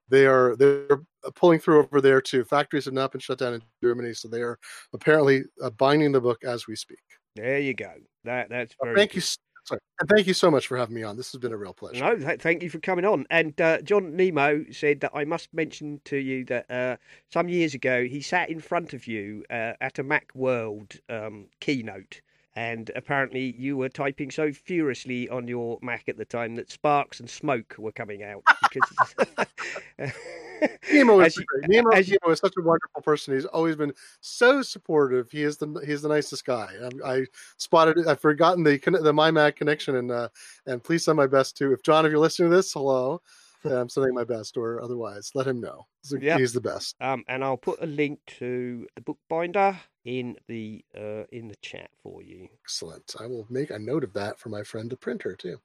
they are they're pulling through over there too. Factories have not been shut down in Germany, so they are apparently uh, binding the book as we speak. There you go. That that's very. Well, thank good. you. Sorry. And thank you so much for having me on. This has been a real pleasure. No, th- thank you for coming on. And uh, John Nemo said that I must mention to you that uh, some years ago he sat in front of you uh, at a Mac World um, keynote and apparently you were typing so furiously on your Mac at the time that sparks and smoke were coming out. Because... Nemo is <laughs> Nemo, as you, Nemo is such a wonderful person. He's always been so supportive. He is the he's the nicest guy. I, I spotted. I've forgotten the the my Mac connection, and uh, and please send my best to if John, if you're listening to this, hello. I'm sending my best, or otherwise, let him know. He's, yep. he's the best. Um, and I'll put a link to the bookbinder in the uh, in the chat for you. Excellent. I will make a note of that for my friend the printer too.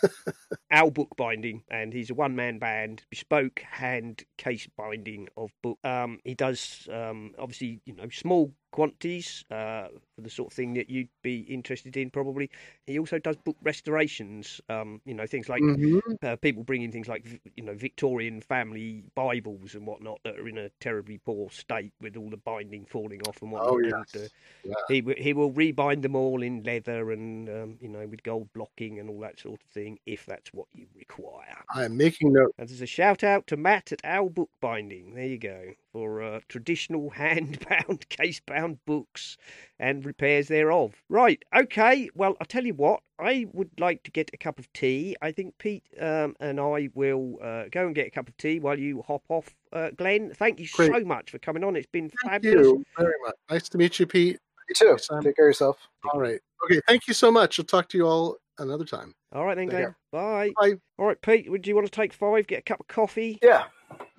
<laughs> Our bookbinding, and he's a one man band, bespoke hand case binding of book. Um, he does um, obviously you know small quantities uh, for the sort of thing that you'd be interested in, probably. He also does book restorations, um, you know, things like mm-hmm. uh, people bringing things like, you know, Victorian family Bibles and whatnot that are in a terribly poor state with all the binding falling off and whatnot. Oh, yes. And, uh, yeah. he, he will rebind them all in leather and, um, you know, with gold blocking and all that sort of thing, if that's what you require. I am making note. And there's a shout out to Matt at Our Bookbinding. There you go for uh, traditional <laughs> hand-bound, case-bound books and repairs thereof. Right, okay. Well, I'll tell you what. I would like to get a cup of tea. I think Pete um, and I will uh, go and get a cup of tea while you hop off. Uh, Glenn, thank you Great. so much for coming on. It's been Thank fabulous. you very much. Nice to meet you, Pete. You too. Simon. Take care of yourself. All right. Okay. Thank you so much. I'll talk to you all another time. All right then, Take Glenn. Bye. Bye. All right, Pete. Would you want to take five? Get a cup of coffee. Yeah,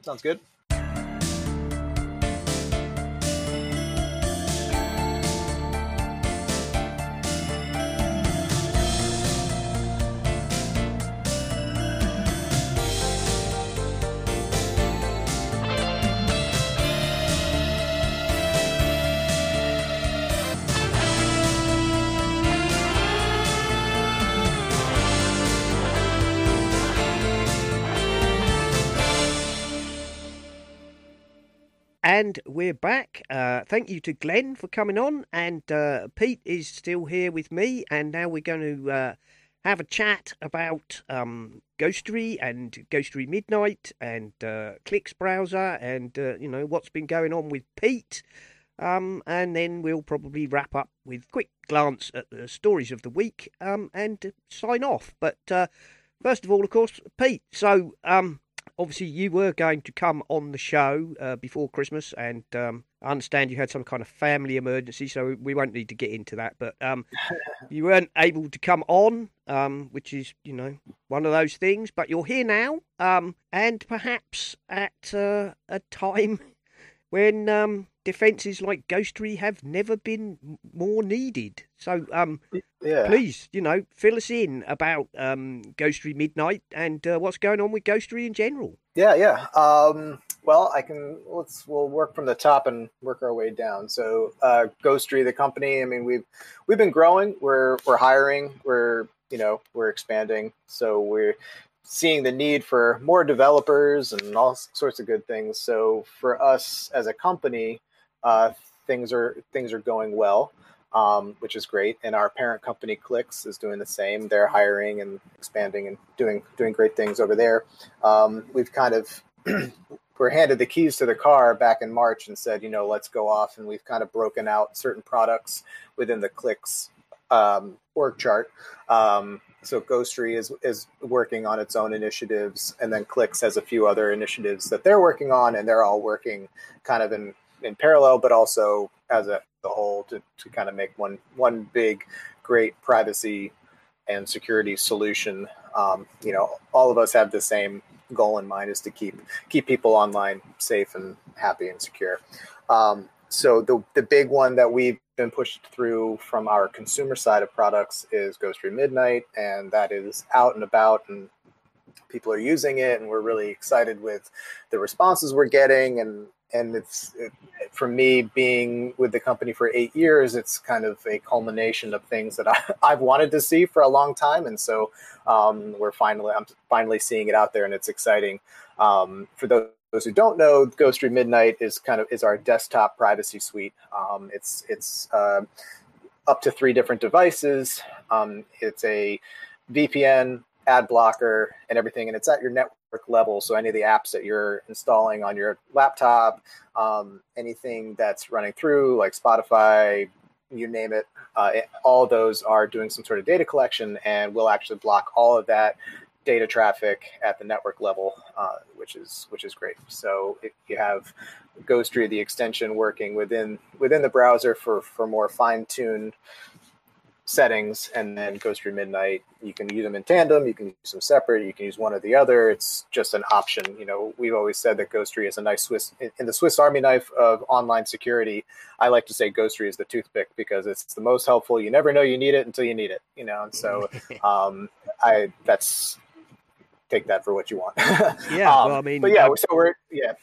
sounds good. And we're back. Uh, thank you to Glenn for coming on, and uh, Pete is still here with me. And now we're going to uh, have a chat about um, Ghostery and Ghostery Midnight and uh, Cliqz browser, and uh, you know what's been going on with Pete. Um, and then we'll probably wrap up with quick glance at the stories of the week um, and sign off. But uh, first of all, of course, Pete. So um, obviously you were going to come on the show uh, before Christmas, and um, I understand you had some kind of family emergency, so we won't need to get into that. But um, <laughs> you weren't able to come on, um, which is you know one of those things. But you're here now, um, and perhaps at uh, a time when um, defences like Ghostery have never been more needed. So um, Yeah. please, you know, fill us in about um, Ghostery Midnight and uh, what's going on with Ghostery in general. Yeah, yeah. Um, well, I can. Let's. We'll work from the top and work our way down. So, uh, Ghostery, the company. I mean, we've we've been growing. We're we're hiring. We're you know we're expanding. So we're seeing the need for more developers and all sorts of good things. So for us as a company, uh, things are things are going well. Um, which is great, and our parent company Cliqz is doing the same. They're hiring and expanding and doing doing great things over there. Um, we've kind of <clears throat> were handed the keys to the car back in March and said, you know, let's go off. And we've kind of broken out certain products within the Cliqz um, org chart. Um, so Ghostery is is working on its own initiatives, and then Cliqz has a few other initiatives that they're working on, and they're all working kind of in in parallel, but also as a the whole to, to kind of make one one big, great privacy and security solution. Um, you know, all of us have the same goal in mind: is to keep keep people online safe and happy and secure. Um, so the the big one that we've been pushed through from our consumer side of products is Ghostery Midnight, and that is out and about and people are using it and we're really excited with the responses we're getting and and it's it, for me being with the company for eight years it's kind of a culmination of things that I, <laughs> i've wanted to see for a long time and so um, we're finally i'm finally seeing it out there and it's exciting. Um, for those those who don't know, Ghostery Midnight is kind of is our desktop privacy suite. Um, it's it's uh, up to three different devices. Um, it's a VPN, ad blocker, and everything, and it's at your network level. So any of the apps that you're installing on your laptop, um, anything that's running through like Spotify, you name it, uh, it, all those are doing some sort of data collection, and we'll actually block all of that data traffic at the network level, uh, which is which is great. So if you have Ghostery, the extension working within within the browser for for more fine tuned settings, and then Ghostery Midnight, you can use them in tandem. You can use them separate. You can use one or the other. It's just an option. You know, we've always said that Ghostery is a nice Swiss in the Swiss Army knife of online security. I like to say Ghostery is the toothpick because it's the most helpful. You never know you need it until you need it. You know, and so <laughs> um, I that's take that for what you want. <laughs> Yeah, Um, well, I mean, but yeah, I- so we're yeah,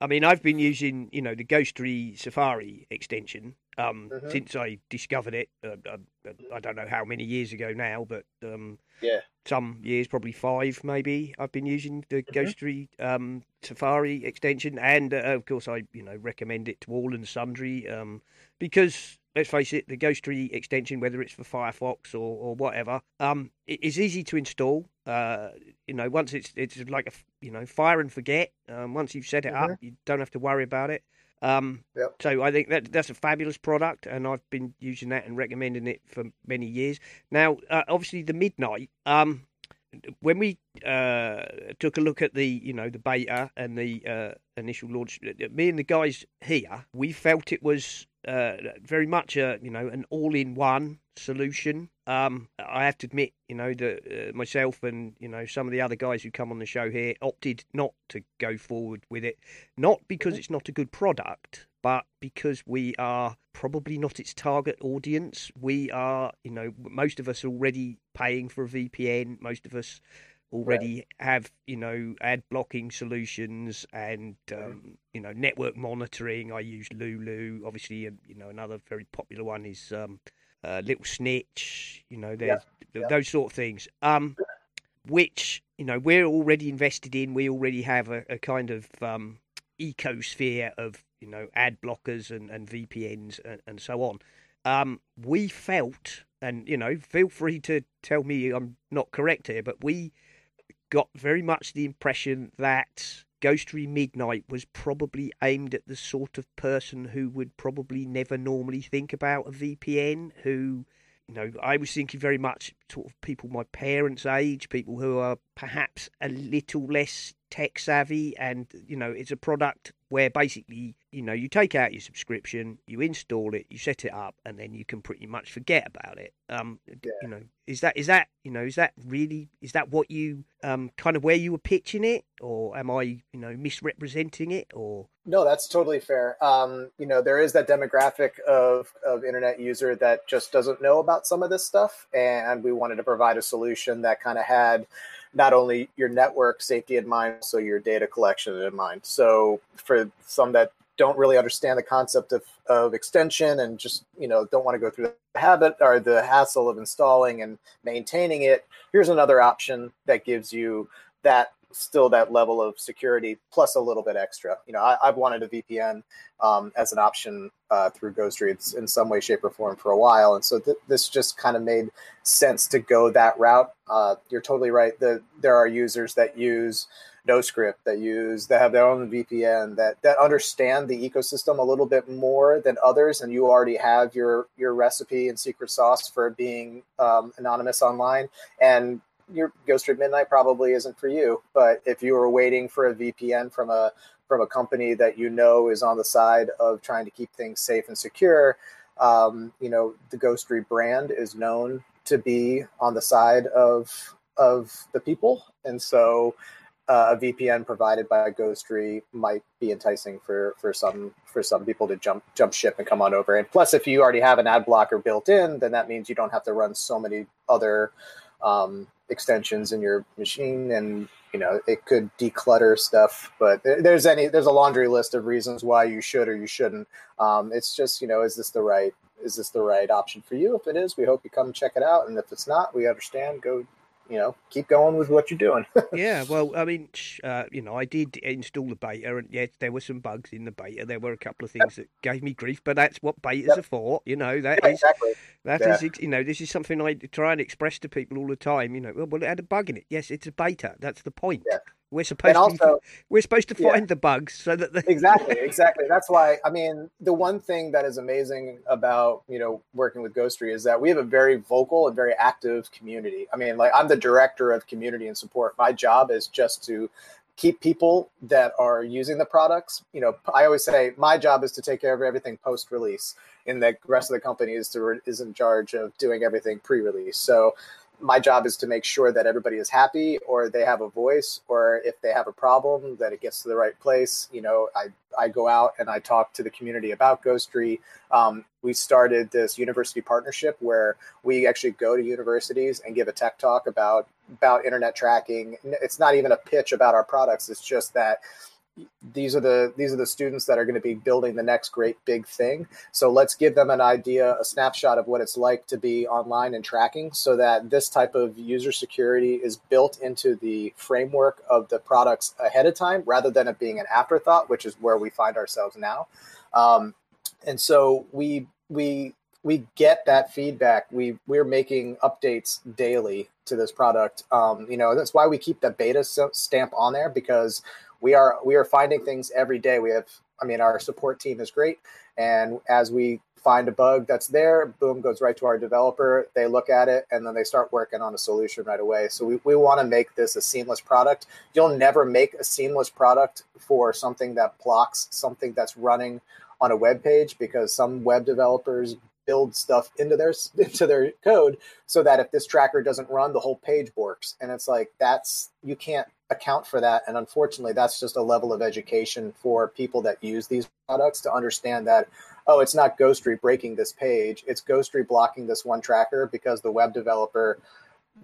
I mean, I've been using, you know, the Ghostery Safari extension um, Mhm. since I discovered it. Uh, uh, I don't know how many years ago now, but um, Yeah. some years, probably five, maybe. I've been using the Ghostery um, Safari extension, and uh, of course, I, you know, recommend it to all and sundry um, because. Let's face it, the Ghostery extension, whether it's for Firefox or, or whatever, um, it is easy to install. Uh, you know, once it's it's like a you know fire and forget. Um, once you've set it up, you don't have to worry about it. Um, Yep. So I think that that's a fabulous product, and I've been using that and recommending it for many years. Now, uh, obviously, the Midnight. Um, when we uh, took a look at the you know the beta and the uh, initial launch, me and the guys here, we felt it was uh, very much a you know an all-in-one solution. Um, I have to admit, you know, that uh, myself and you know some of the other guys who come on the show here opted not to go forward with it, not because it's not a good product, but because we are probably not its target audience. We are, you know, most of us already paying for a VPN. Most of us already have, you know, ad blocking solutions and, um, you know, network monitoring. I use Lulu. Obviously, um, you know, another very popular one is um, uh, Little Snitch. You know, there's yeah. those sort of things. Um, which you know we're already invested in. We already have a, a kind of um, ecosphere of you know ad blockers and, and VPNs and, and so on. Um, we felt, and you know, feel free to tell me I'm not correct here, but we got very much the impression that Ghostery Midnight was probably aimed at the sort of person who would probably never normally think about a VPN, who you know, I was thinking very much sort of people my parents' age, people who are perhaps a little less tech savvy, and you know, it's a product where basically, you know, you take out your subscription, you install it, you set it up, and then you can pretty much forget about it. Um, Yeah. you know, is that is that you know, is that really is that what you um kind of where you were pitching it, or am I you know misrepresenting it, or No, that's totally fair. Um, you know, there is that demographic of, of internet user that just doesn't know about some of this stuff. And we wanted to provide a solution that kind of had not only your network safety in mind, so your data collection in mind. So for some that don't really understand the concept of, of extension and just, you know, don't want to go through the habit or the hassle of installing and maintaining it, here's another option that gives you that still that level of security plus a little bit extra. You know, I, I've wanted a VPN um, as an option uh, through Ghostery in some way, shape, or form for a while, and so th- this just kind of made sense to go that route. Uh, you're totally right. The, there are users that use NoScript that use that have their own VPN that that understand the ecosystem a little bit more than others, and you already have your your recipe and secret sauce for being um, anonymous online and your Ghostery Midnight probably isn't for you. But if you were waiting for a VPN from a from a company that you know is on the side of trying to keep things safe and secure, um, you know the Ghostery brand is known to be on the side of of the people, and so uh, a VPN provided by Ghostery might be enticing for for some for some people to jump jump ship and come on over. And plus, if you already have an ad blocker built in, then that means you don't have to run so many other um, extensions in your machine, and you know it could declutter stuff. But there's any there's a laundry list of reasons why you should or you shouldn't. Um, it's just you know is this the right is this the right option for you? If it is, we hope you come check it out, and if it's not, we understand. Go you know keep going with what you're doing. <laughs> Yeah, well, I mean, uh, you know, I did install the beta, and yes, there were some bugs in the beta. There were a couple of things that gave me grief, but that's what betas Yep. are for. You know, that Yeah, is exactly. that Yeah. is you know, this is something I try and express to people all the time. You know, well, well, it had a bug in it. Yes, it's a beta. That's the point. Yeah. We're supposed to also, be, <laughs> we're supposed to Yeah. find the bugs so that the <laughs> exactly exactly. That's why i mean the one thing that is amazing about you know working with ghostery is that we have a very vocal and very active community. I mean like i'm the director of community and support. My job is just to keep people that are using the products you know i always say my job is to take care of everything post release and the rest of the company is to is in charge of doing everything pre release so my job is to make sure that everybody is happy or they have a voice or if they have a problem that it gets to the right place. You know i, I go out and i talk to the community about ghostery. Um, we started this university partnership where we actually go to universities and give a tech talk about about internet tracking. It's not even a pitch about our products. It's just that these are the these are the students that are going to be building the next great big thing. So let's give them an idea a snapshot of what it's like to be online and tracking so that this type of user security is built into the framework of the products ahead of time rather than it being an afterthought which is where we find ourselves now. Um, and so we we we get that feedback. We we're making updates daily to this product. Um, you know that's why we keep the beta stamp on there because we are we are finding things every day we have I mean, our support team is great, and as we find a bug that's there, boom, goes right to our developer. They look at it and then they start working on a solution right away. So we, we want to make this a seamless product. You'll never make a seamless product for something that blocks something that's running on a web page because some web developers build stuff into their <laughs> into their code so that if this tracker doesn't run the whole page works. And it's like that's you can't account for that. And unfortunately that's just a level of education for people that use these products to understand that oh it's not Ghostery breaking this page. It's Ghostery blocking this one tracker because the web developer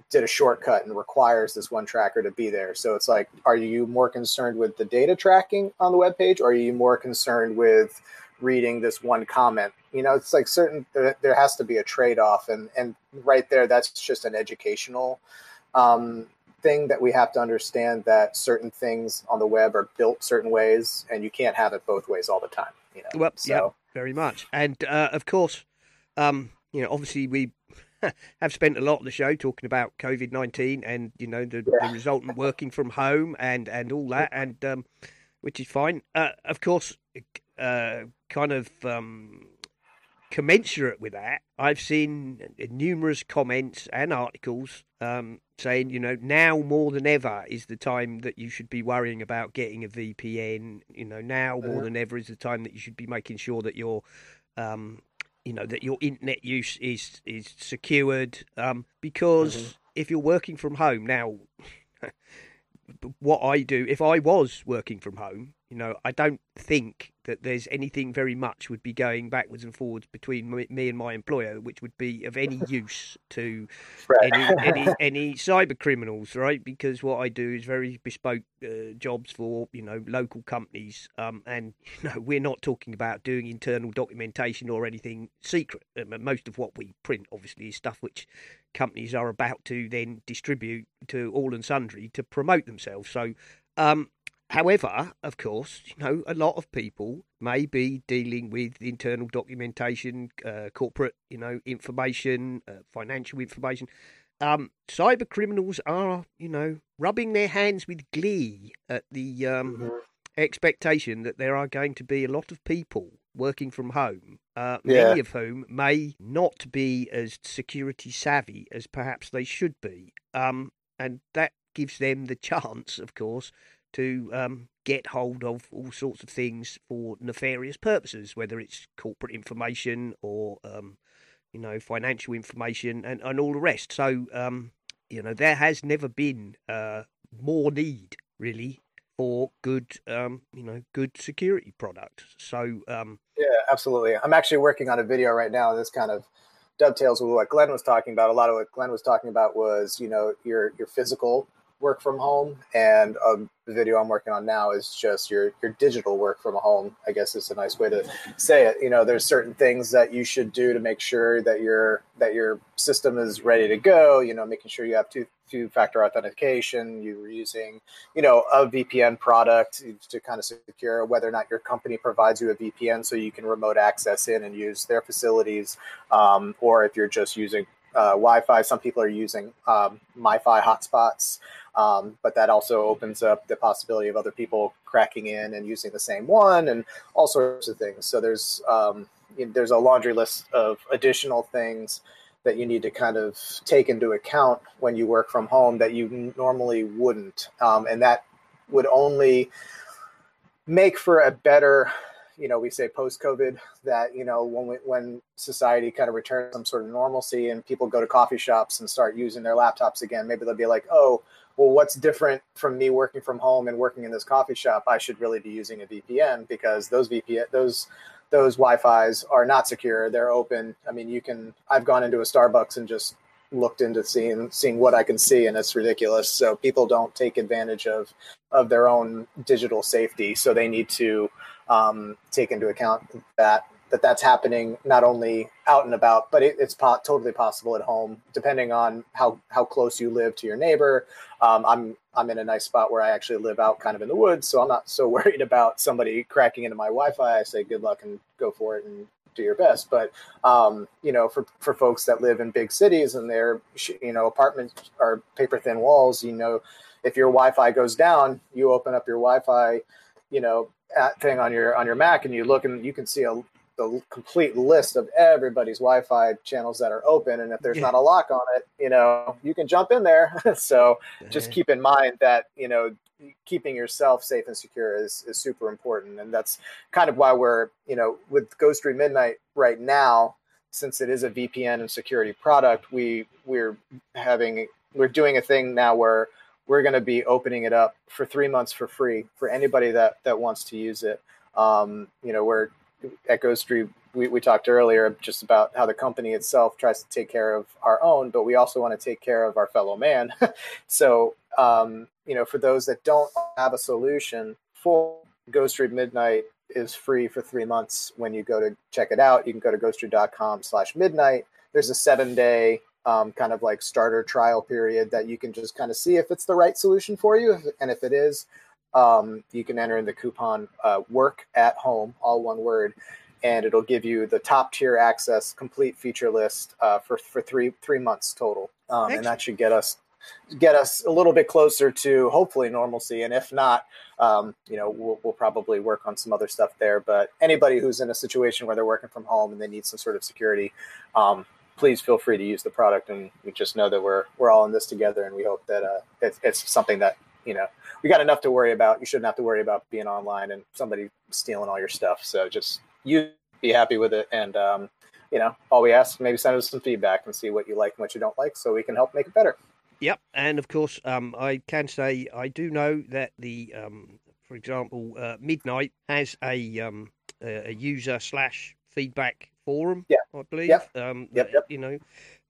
did a shortcut and requires this one tracker to be there. So it's like are you more concerned with the data tracking on the web page or are you more concerned with reading this one comment. You know, it's like certain there, there has to be a trade off, and and right there, that's just an educational um, thing that we have to understand that certain things on the web are built certain ways, and you can't have it both ways all the time. You know, well, so. yeah, very much, and uh, of course, um, you know, obviously we. <laughs> have spent a lot of the show talking about COVID nineteen and you know the, yeah. the resultant working from home and and all that and um, which is fine. Uh, of course, uh, kind of um, commensurate with that, I've seen numerous comments and articles um, saying, you know, now more than ever is the time that you should be worrying about getting a VPN. You know, now more uh-huh. than ever is the time that you should be making sure that your, um, you know, that your internet use is is secured. Um, because mm-hmm. if you're working from home now. <laughs> what I do, if I was working from home, you know, I don't think that there's anything very much would be going backwards and forwards between me and my employer, which would be of any <laughs> use to right. any, any any cyber criminals, right? Because what I do is very bespoke uh, jobs for you know local companies, um, and you know <laughs> we're not talking about doing internal documentation or anything secret. Um, most of what we print, obviously, is stuff which companies are about to then distribute to all and sundry to promote themselves. So. Um, However, of course, you know, a lot of people may be dealing with internal documentation, uh, corporate, you know, information, uh, financial information. Um, cyber criminals are, you know, rubbing their hands with glee at the um, mm-hmm. expectation that there are going to be a lot of people working from home, uh, yeah. many of whom may not be as security savvy as perhaps they should be. Um, and that gives them the <laughs> chance, of course, to um, get hold of all sorts of things for nefarious purposes, whether it's corporate information or um, you know financial information and, and all the rest. So um, you know there has never been uh, more need really for good um, you know good security products. So um, yeah, absolutely. I'm actually working on a video right now. This kind of dovetails with what Glenn was talking about. A lot of what Glenn was talking about was you know your your physical work from home, and um, the video I'm working on now is just your your digital work from home. I guess is a nice way to say it. You know, there's certain things that you should do to make sure that your that your system is ready to go. You know, making sure you have two two factor authentication. You're using you know a VPN product to kind of secure whether or not your company provides you a VPN so you can remote access in and use their facilities, um, or if you're just using uh, Wi-Fi. Some people are using um, MiFi hotspots, um, but that also opens up the possibility of other people cracking in and using the same one, and all sorts of things. So there's um, you know, there's a laundry list of additional things that you need to kind of take into account when you work from home that you normally wouldn't, um, and that would only make for a better you know we say post covid that you know when we, when society kind of returns some sort of normalcy and people go to coffee shops and start using their laptops again maybe they'll be like oh well what's different from me working from home and working in this coffee shop i should really be using a vpn because those vpn those those wi-fi's are not secure they're open i mean you can i've gone into a starbucks and just looked into seeing seeing what I can see, and it's ridiculous. So people don't take advantage of of their own digital safety. So they need to um, take into account that that that's happening not only out and about, but it, it's po- totally possible at home, depending on how how close you live to your neighbor. Um, I'm I'm in a nice spot where I actually live out kind of in the woods, so I'm not so <laughs> worried about somebody cracking into my Wi-Fi. I say good luck and go for it and do your best. But um, you know, for for folks that live in big cities and their you know apartments are paper thin walls, you know, if your Wi-Fi goes down, you open up your Wi-Fi, you know, thing on your on your Mac and you look and you can see a the complete list of everybody's Wi-Fi channels that are open, and if there's yeah. not a lock on it, you know, you can jump in there. <laughs> so just keep in mind that you know keeping yourself safe and secure is is super important, and that's kind of why we're you know with Ghostery Midnight right now, since it is a VPN and security product, we we're having we're doing a thing now where we're going to be opening it up for three months for free for anybody that that wants to use it. Um, you know, we're at Ghostery, we, we talked earlier just about how the company itself tries to take care of our own, but we also want to take care of our fellow man. <laughs> so, um, you know, for those that don't have a solution, full Ghostery Midnight is free for three months when you go to check it out. You can go to ghostery.com slash midnight. There's a seven day um, kind of like starter trial period that you can just kind of see if it's the right solution for you. And if it is, um, you can enter in the coupon uh, work at home, all one word, and it'll give you the top tier access, complete feature list uh, for for three three months total, um, and that should get us get us a little bit closer to hopefully normalcy. And if not, um, you know, we'll, we'll, probably work on some other stuff there. But anybody who's in a situation where they're working from home and they need some sort of security, um, please feel free to use the product. And we just know that we're we're all in this together, and we hope that uh, it's, it's something that you know we got enough to worry about. You shouldn't have to worry about being online and somebody stealing all your stuff. So just you be happy with it, and um, you know, all we ask maybe send us some feedback and see what you like and what you don't like, so we can help make it better. Yep, and of course, um, I can say I do know that the, um, for example, uh, Midnight has a um, a user slash feedback forum. Yeah, I believe. Yep. Um, yep, yep. You know,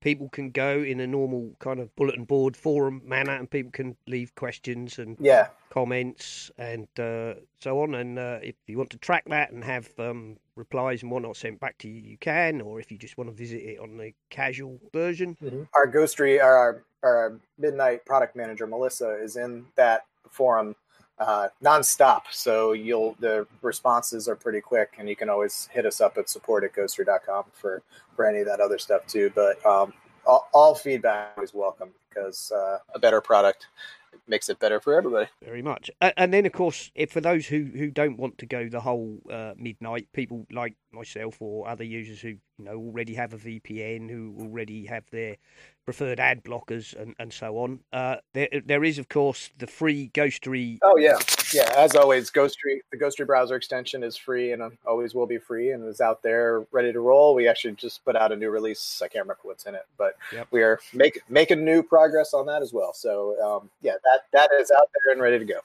people can go in a normal kind of bulletin board forum manner, and people can leave questions and yeah comments and uh, so on. And uh, if you want to track that and have um, replies and whatnot sent back to you, you can. Or if you just want to visit it on the casual version, mm-hmm. our Ghostery, our, our midnight product manager Melissa is in that forum uh, nonstop. So you'll the responses are pretty quick, and you can always hit us up at support at ghostery.com for for any of that other stuff too. But um, all, all, feedback is welcome because uh, a better product makes it better for everybody. Very much. And then, of course, if for those who, who don't want to go the whole uh, midnight, people like myself or other users who you know already have a VPN, who already have their preferred ad blockers and, and so on. Uh, there there is of course the free Ghostery. Oh yeah, yeah. As always, Ghostery the Ghostery browser extension is free and uh, always will be free and is out there ready to roll. We actually just put out a new release. I can't remember what's in it, but yep. we are make, making new progress on that as well. So um, yeah, that that is out there and ready to go.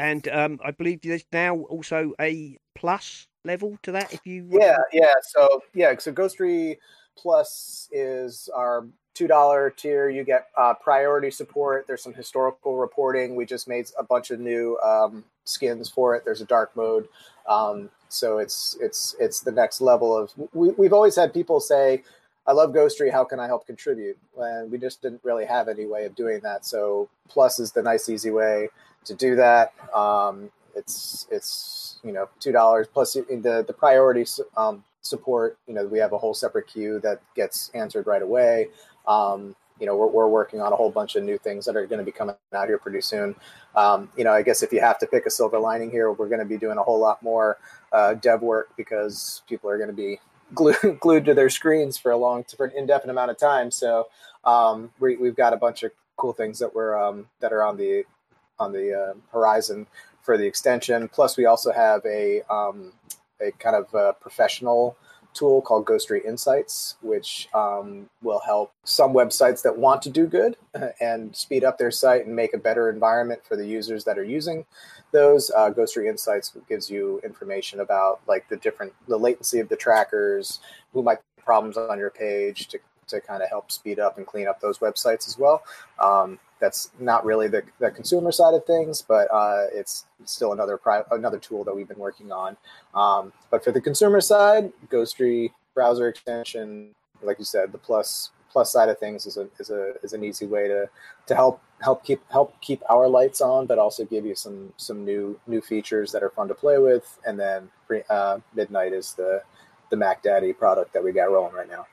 And um, I believe there's now also a plus level to that. If you yeah yeah so yeah so Ghostery Plus is our two dollar tier. You get uh, priority support. There's some historical reporting. We just made a bunch of new um, skins for it. There's a dark mode. Um, so it's it's it's the next level of. We, we've always had people say, "I love Ghostery. How can I help contribute?" And we just didn't really have any way of doing that. So Plus is the nice, easy way to do that. Um, it's it's you know two dollars plus the the priority um, support. You know we have a whole separate queue that gets answered right away. Um, you know, we're, we're working on a whole bunch of new things that are going to be coming out here pretty soon. Um, you know, I guess if you have to pick a silver lining here, we're going to be doing a whole lot more uh, dev work because people are going to be <laughs> glued, glued to their screens for a long, for an indefinite amount of time. So um, we, have got a bunch of cool things that we're um, that are on the on the uh, horizon for the extension. Plus, we also have a um, a kind of uh, professional tool called Ghostery Insights, which um, will help some websites that want to do good <laughs> and speed up their site and make a better environment for the users that are using those. Uh, Ghostery Insights gives you information about like the different the latency of the trackers, who might be problems on your page to to kind of help speed up and clean up those websites as well. Um, that's not really the, the consumer side of things, but uh, it's still another pri- another tool that we've been working on. Um, but for the consumer side, Ghostery browser extension, like you said, the plus plus side of things is a is a is an easy way to to help help keep help keep our lights on, but also give you some some new new features that are fun to play with. And then uh, Midnight is the the Mac Daddy product that we got rolling right now.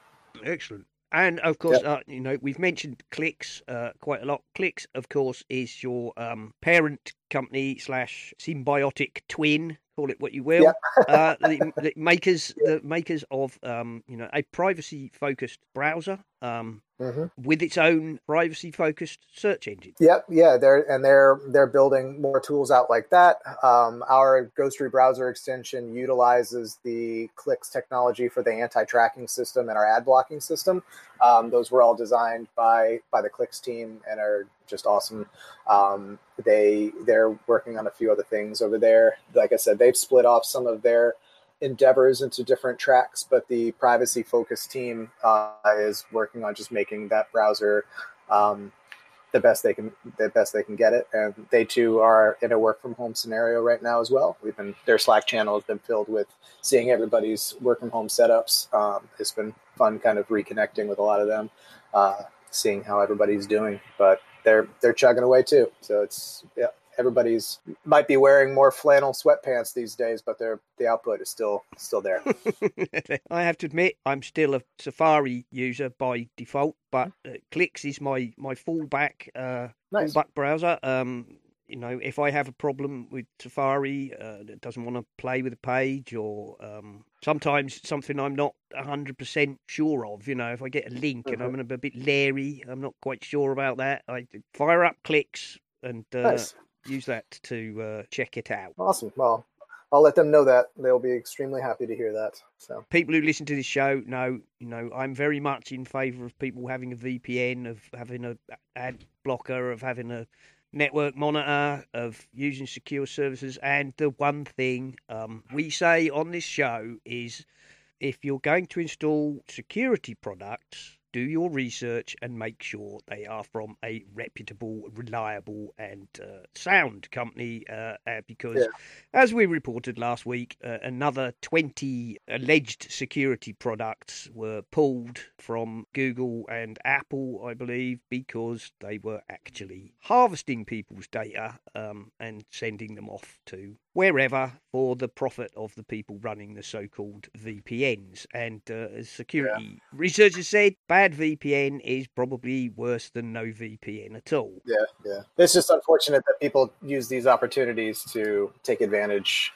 Excellent. And of course, uh, you know, we've mentioned Cliqz uh, quite a lot. Cliqz, of course, is your um, parent company slash symbiotic twin. Call it what you will. uh, the, <laughs> the, makers, the makers of, um, you know, a privacy-focused browser um, mm-hmm. with its own privacy-focused search engine. Yep, yeah, they're and they're they're building more tools out like that. Um, our Ghostery browser extension utilizes the Cliqz technology for the anti-tracking system and our ad blocking system. Um, those were all designed by by the Cliqz team and are just awesome. Um, they they're working on a few other things over there. Like I said, they've split off some of their endeavors into different tracks, but the privacy focused team uh, is working on just making that browser um, the best they can the best they can get it. And they too are in a work from home scenario right now as well. We've been their Slack channel has been filled with seeing everybody's work from home setups. Um, it's been fun, kind of reconnecting with a lot of them, uh, seeing how everybody's doing. But they're they're chugging away too. So it's yeah, everybody's might be wearing more flannel sweatpants these days, but their the output is still still there. <laughs> I have to admit, I'm still a Safari user by default, but uh, Cliqz is my my fallback uh, nice. fallback browser. Um, you know, if I have a problem with Safari uh, that doesn't want to play with a page, or um, sometimes something I'm not 100% sure of, you know, if I get a link mm-hmm. and I'm mm-hmm. a bit leery, I'm not quite sure about that, I fire up Cliqz and uh, nice. Use that to uh, check it out. Awesome. Well, I'll let them know that they'll be extremely happy to hear that. So people who listen to this show know, you know, I'm very much in favour of people having a VPN, of having a ad blocker, of having a network monitor, of using secure services. And the one thing um, we say on this show is if you're going to install security products, do your research and make sure they are from a reputable, reliable, and uh, sound company. Uh, uh, because, yeah. as we reported last week, uh, another 20 alleged security products were pulled from Google and Apple, I believe, because they were actually harvesting people's data um, and sending them off to wherever for the profit of the people running the so-called VPNs. And uh, as security yeah. researchers said, bad VPN is probably worse than no VPN at all. Yeah, yeah. It's just unfortunate that people use these opportunities to take advantage.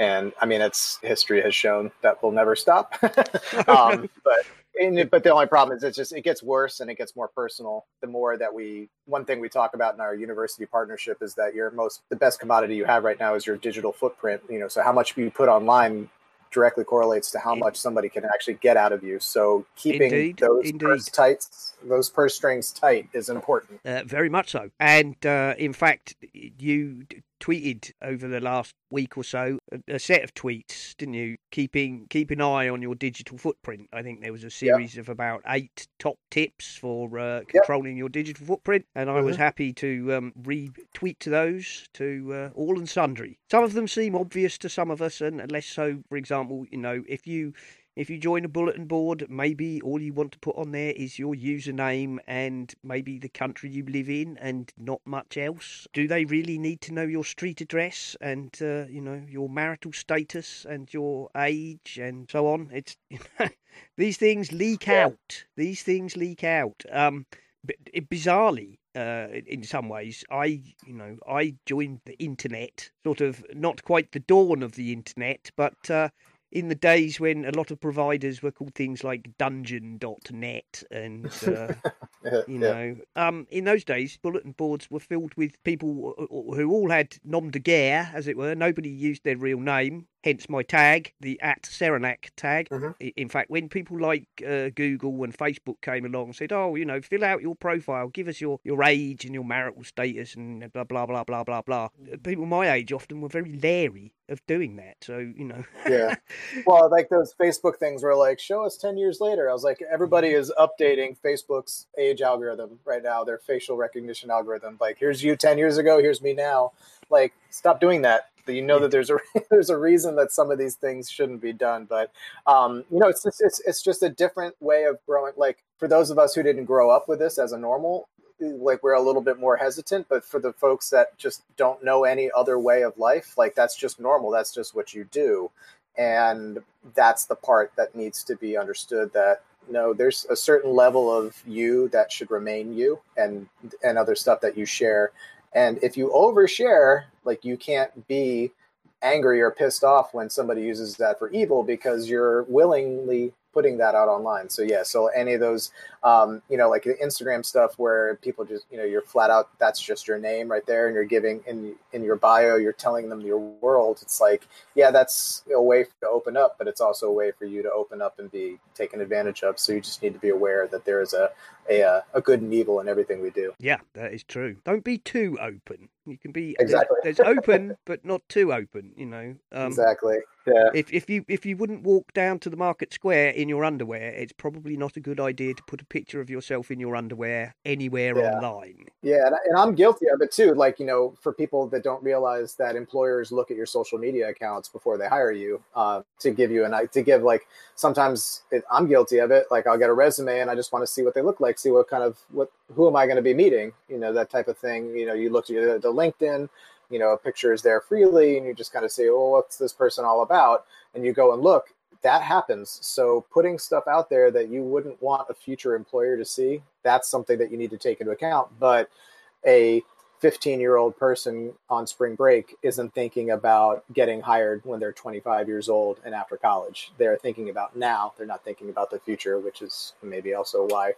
And I mean, it's history has shown that will never stop. <laughs> um, but and, but the only problem is it's just it gets worse and it gets more personal the more that we one thing we talk about in our university partnership is that your most the best commodity you have right now is your digital footprint you know so how much you put online directly correlates to how much somebody can actually get out of you. So keeping indeed, those indeed. purse tights, those purse strings tight is important. Uh, very much so. And uh, in fact, you tweeted over the last week or so a, a, set of tweets, didn't you? Keeping keep an eye on your digital footprint. I think there was a series of about eight top tips for uh, controlling yep. your digital footprint, and I mm-hmm. was happy to um, retweet to those to uh, all and sundry. Some of them seem obvious to some of us, and less so. For example, you know, if you if you join a bulletin board, maybe all you want to put on there is your username and maybe the country you live in and not much else. Do they really need to know your street address and uh, you know your marital status and your age and so on? It's <laughs> these things leak yeah. out. These things leak out. Um, bizarrely, uh, in some ways. I, you know, I joined the internet, sort of not quite the dawn of the internet, but uh, in the days when a lot of providers were called things like dungeon.net and <laughs> uh, yeah, you know yeah. um, in those days bulletin boards were filled with people who all had nom de guerre as it were nobody used their real name hence my tag, the at Serenak tag. Mm-hmm. In fact, when people like uh, Google and Facebook came along and said, "Oh, you know, fill out your profile, give us your, your age and your marital status and blah blah blah blah blah blah," people my age often were very leery of doing that. So you know, yeah. <laughs> Well, like those Facebook things were like, "Show us ten years later." I was like, everybody is updating Facebook's age algorithm right now, their facial recognition algorithm. Like, here's you ten years ago, here's me now. Like, stop doing that you know that there's a <laughs> there's a reason that some of these things shouldn't be done. But um, you know, it's just, it's it's just a different way of growing. Like for those of us who didn't grow up with this as a normal, like we're a little bit more hesitant. But for the folks that just don't know any other way of life, like that's just normal. That's just what you do, and that's the part that needs to be understood. That no, there's a certain level of you that should remain you, and and other stuff that you share. And if you overshare, like you can't be angry or pissed off when somebody uses that for evil because you're willingly putting that out online. So yeah, so any of those, um, you know, like the Instagram stuff where people just, you know, you're flat out, that's just your name right there, and you're giving in in your bio, you're telling them your world. It's like, yeah, that's a way to open up, but it's also a way for you to open up and be taken advantage of. So you just need to be aware that there is a a, a good and evil in everything we do. Yeah, that is true. Don't be too open. You can be exactly. There's, there's open, but not too open. You know. Um, exactly. Yeah. If if you if you wouldn't walk down to the market square in your underwear, it's probably not a good idea to put a picture of yourself in your underwear anywhere yeah. online. Yeah, and, I, and I'm guilty of it too. Like you know, for people that don't realize that employers look at your social media accounts before they hire you uh, to give you an to give like sometimes it, I'm guilty of it. Like I'll get a resume and I just want to see what they look like, see what kind of what who am I going to be meeting, you know, that type of thing. You know, you look at the LinkedIn you know a picture is there freely and you just kind of say well what's this person all about? And you go and look that happens. So putting stuff out there that you wouldn't want a future employer to see that's something that you need to take into account. But a 15 year old person on spring break isn't thinking about getting hired when they're 25 years old and after college. They're thinking about now. They're not thinking about the future which is maybe also why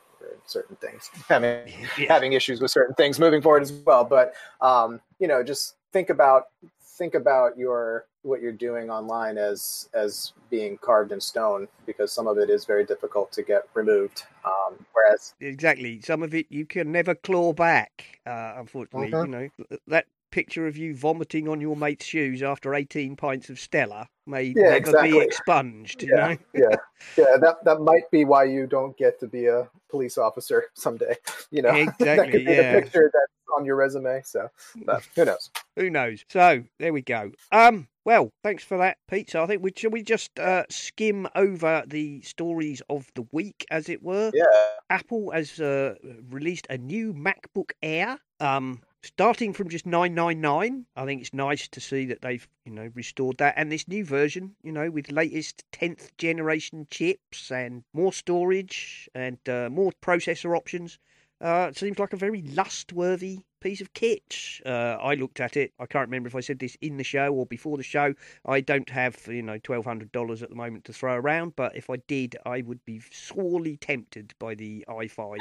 certain things. Having yeah. <laughs> having issues with certain things moving forward as well. But um, you know just think about think about your what you're doing online as as being carved in stone because some of it is very difficult to get removed um, whereas exactly some of it you can never claw back uh, unfortunately mm-hmm. you know that picture of you vomiting on your mate's shoes after 18 pints of Stella may yeah, never exactly. be expunged. Yeah, you know? yeah, yeah. That that might be why you don't get to be a police officer <laughs> someday. You know, exactly. that could be yeah. the picture that's on your resume. So, but who knows? who knows? So there we go. Um. Well, thanks for that, Pete. So I think we should we just uh, skim over the stories of the week, as it were. Yeah. Apple has uh, released a new MacBook Air. Um, starting from just 999 i think it's nice to see that they've you know restored that and this new version you know with latest 10th generation chips and more storage and uh, more processor options uh, seems like a very lust-worthy piece of kit. Uh, I looked at it. I can't remember if I said this in the show or before the show. I don't have you know twelve hundred dollars at the moment to throw around, but if I did, I would be sorely tempted by the i5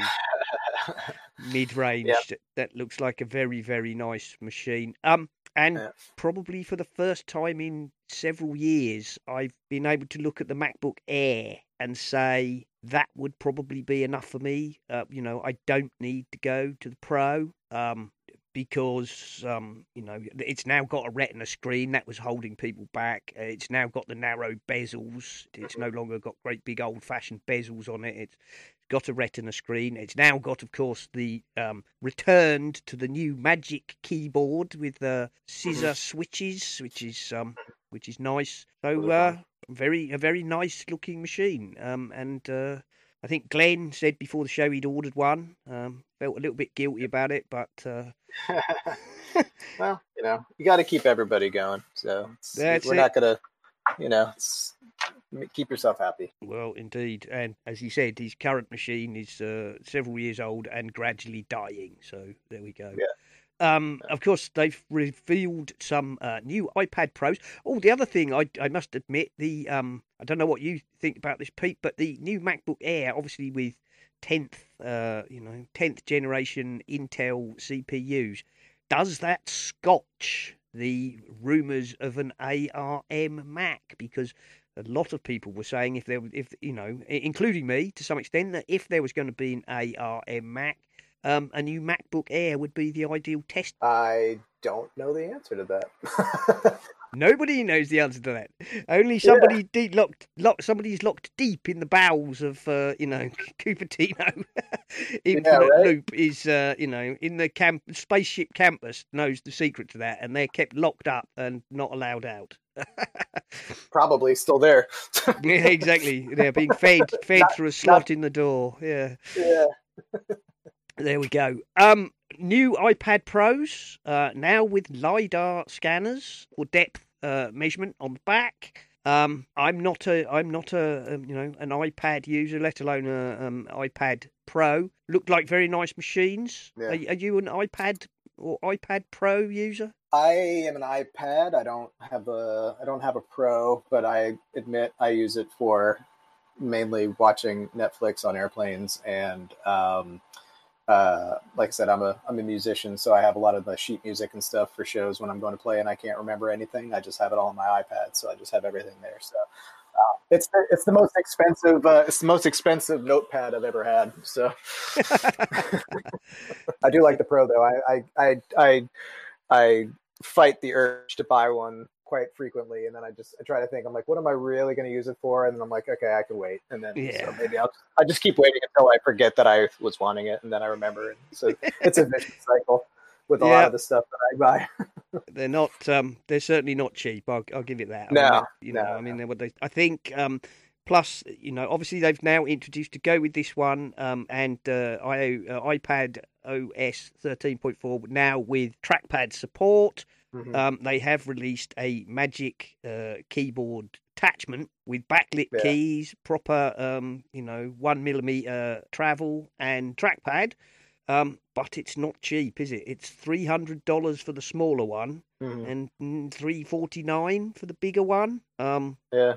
<laughs> mid-range. Yep. That looks like a very very nice machine. Um, and yeah. probably for the first time in several years, I've been able to look at the MacBook Air and say that would probably be enough for me. Uh, you know, I don't need to go to the Pro. Um, because um, you know it's now got a retina screen that was holding people back. It's now got the narrow bezels. It's no longer got great big old fashioned bezels on it. It's got a retina screen. It's now got, of course, the um, returned to the new Magic keyboard with the scissor switches, which is um, which is nice. So uh, very a very nice looking machine. Um, and uh, I think Glenn said before the show he'd ordered one. Um, felt a little bit guilty about it, but uh... <laughs> well, you know, you got to keep everybody going. So we're it. not gonna, you know, keep yourself happy. Well, indeed, and as he said, his current machine is uh, several years old and gradually dying. So there we go. Yeah. Um, of course, they've revealed some uh, new iPad Pros. Oh, the other thing I, I must admit, the um, I don't know what you think about this, Pete, but the new MacBook Air, obviously with tenth, uh, you know, tenth generation Intel CPUs, does that scotch the rumours of an ARM Mac? Because a lot of people were saying if there, if you know, including me to some extent, that if there was going to be an ARM Mac, um, a new MacBook Air would be the ideal test. I don't know the answer to that. <laughs> Nobody knows the answer to that. Only somebody yeah. deep locked, locked, somebody's locked deep in the bowels of, uh, you know, <laughs> Cupertino. <laughs> Infinite yeah, right? Loop is, uh, you know, in the camp spaceship campus knows the secret to that, and they're kept locked up and not allowed out. <laughs> Probably still there. <laughs> yeah, exactly. They're being fed, <laughs> fed not, through a slot not... in the door. Yeah. Yeah. There we go. Um, new iPad Pros uh, now with lidar scanners for depth uh, measurement on the back. Um, I'm not a I'm not a um, you know an iPad user, let alone a um, iPad Pro. Look like very nice machines. Yeah. Are, are you an iPad or iPad Pro user? I am an iPad. I don't have a I don't have a Pro, but I admit I use it for mainly watching Netflix on airplanes and um, uh, like I said, I'm a I'm a musician, so I have a lot of the sheet music and stuff for shows when I'm going to play, and I can't remember anything. I just have it all on my iPad, so I just have everything there. So it's the, it's the most expensive uh, it's the most expensive notepad I've ever had. So <laughs> I do like the Pro though. I I I I, fight the urge to buy one quite frequently, and then I just I try to think I'm like, what am I really going to use it for? And then I'm like, okay, I can wait, and then Yeah. so maybe I'll I just keep waiting until I forget that I was wanting it, and then I remember it. So it's a vicious cycle with a lot of the stuff that I buy. <laughs> They're not. Um, they're certainly not cheap. I'll, I'll give it that. I No, mean, they're- you know, no, I mean, they're what they. I think. Um, plus, you know, obviously they've now introduced to go with this one, um, and uh, I, uh, iPad OS thirteen point four now with trackpad support. Mhm. Um, they have released a Magic uh, keyboard attachment with backlit Yeah. keys, proper, um, you know, one millimeter travel and trackpad. Um, but it's not cheap, is it? It's three hundred dollars for the smaller one Mhm. and three forty nine for the bigger one. Um, Yeah,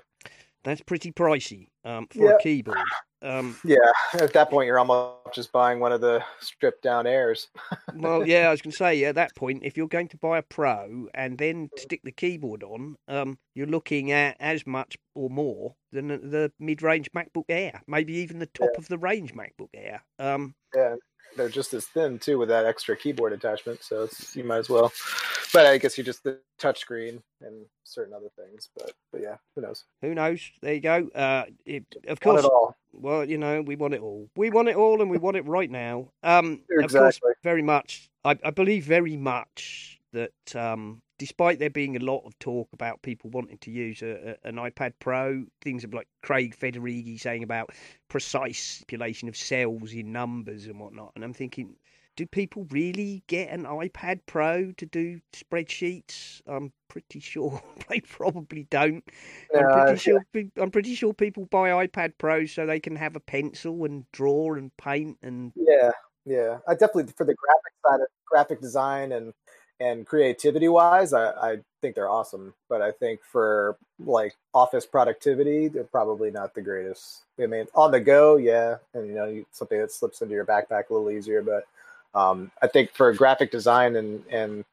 that's pretty pricey um, for Yeah. a keyboard. Um, yeah. At that point, you're almost just buying one of the stripped down airs. <laughs> well, yeah, I was going to say at that point, if you're going to buy a Pro and then stick the keyboard on, um, you're looking at as much or more than the- the mid-range MacBook Air, maybe even the top of the range MacBook Air. Um, Yeah, they're just as thin too with that extra keyboard attachment, so it's, you might as well. But I guess you just the touchscreen and certain other things. But but yeah, who knows? who knows? There you go. Uh, it, of Want course, it all. well, you know, we want it all. We want it all, and we want it right now. Um, of course, Exactly. very much. I, I believe very much that, um, despite there being a lot of talk about people wanting to use a, a, an iPad Pro, things of like Craig Federighi saying about precise manipulation of cells in numbers and whatnot, and I'm thinking. Do people really get an iPad Pro to do spreadsheets? I'm pretty sure <laughs> they probably don't. I'm pretty sure. I'm pretty sure people buy iPad Pros so they can have a pencil and draw and paint and. Yeah, yeah. I definitely for the graphic side of graphic design and and creativity wise, I, I think they're awesome. But I think for like office productivity, they're probably not the greatest. I mean, on the go, yeah, and you know, you, something that slips into your backpack a little easier. But um, I think for graphic design and and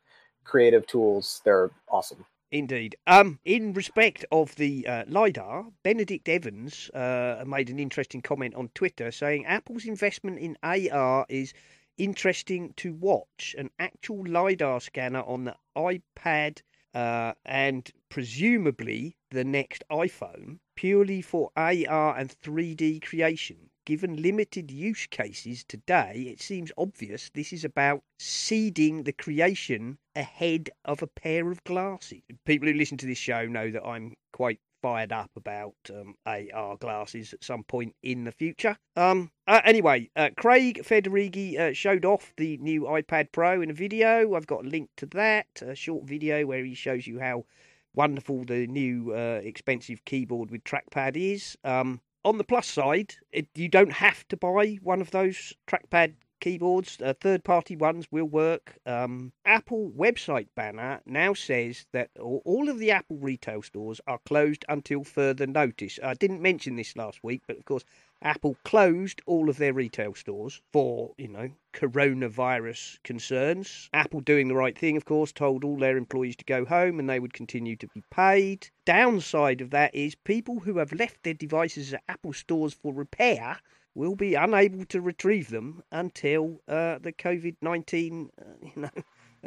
creative tools, they're awesome. Indeed. Um, in respect of the uh, lidar, Benedict Evans uh, made an interesting comment on Twitter saying Apple's investment in AR is interesting to watch. An actual lidar scanner on the iPad uh, and presumably the next iPhone, purely for AR and 3D creation. Given limited use cases today, it seems obvious this is about seeding the creation ahead of a pair of glasses. People who listen to this show know that I'm quite fired up about um, AR glasses at some point in the future. Um, uh, anyway, uh, Craig Federighi uh, showed off the new iPad Pro in a video. I've got a link to that, a short video where he shows you how wonderful the new uh, expensive keyboard with trackpad is. Um, on the plus side, it, you don't have to buy one of those trackpad keyboards. Uh, third party ones will work. Um, Apple website banner now says that all, of the Apple retail stores are closed until further notice. I didn't mention this last week, but of course, Apple closed all of their retail stores for, you know, coronavirus concerns. Apple doing the right thing, of course, told all their employees to go home and they would continue to be paid. Downside of that is people who have left their devices at Apple stores for repair will be unable to retrieve them until uh, the COVID 19 uh, <laughs> you know,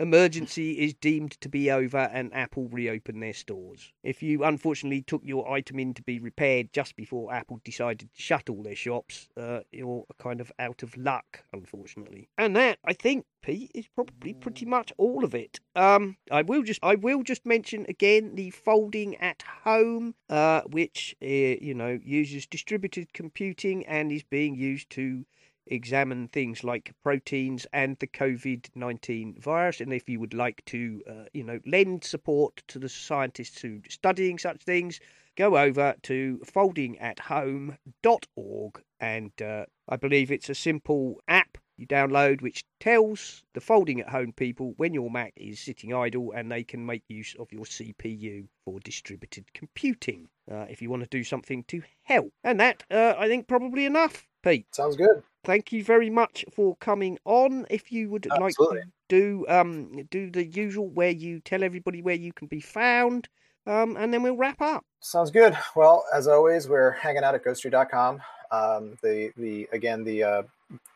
emergency is deemed to be over and Apple reopen their stores. If you unfortunately took your item in to be repaired just before Apple decided to shut all their shops, uh, you're kind of out of luck, unfortunately. And that, I think, Pete, is probably pretty much all of it. Um, I will just, I will just mention again the folding at home, uh, which uh, you know uses distributed computing and is being used to examine things like proteins and the COVID 19 virus. And if you would like to, uh, you know, lend support to the scientists who are studying such things, go over to foldingathome.org and uh, I believe it's a simple app you download which tells the folding at home people when your Mac is sitting idle and they can make use of your CPU for distributed computing uh, if you want to do something to help. And that, uh, I think, probably enough, Pete. Sounds good. Thank you very much for coming on. If you would Absolutely. like to do um do the usual where you tell everybody where you can be found, um, and then we'll wrap up. Sounds good. Well, as always, we're hanging out at ghostery.com. Um, the the again the uh,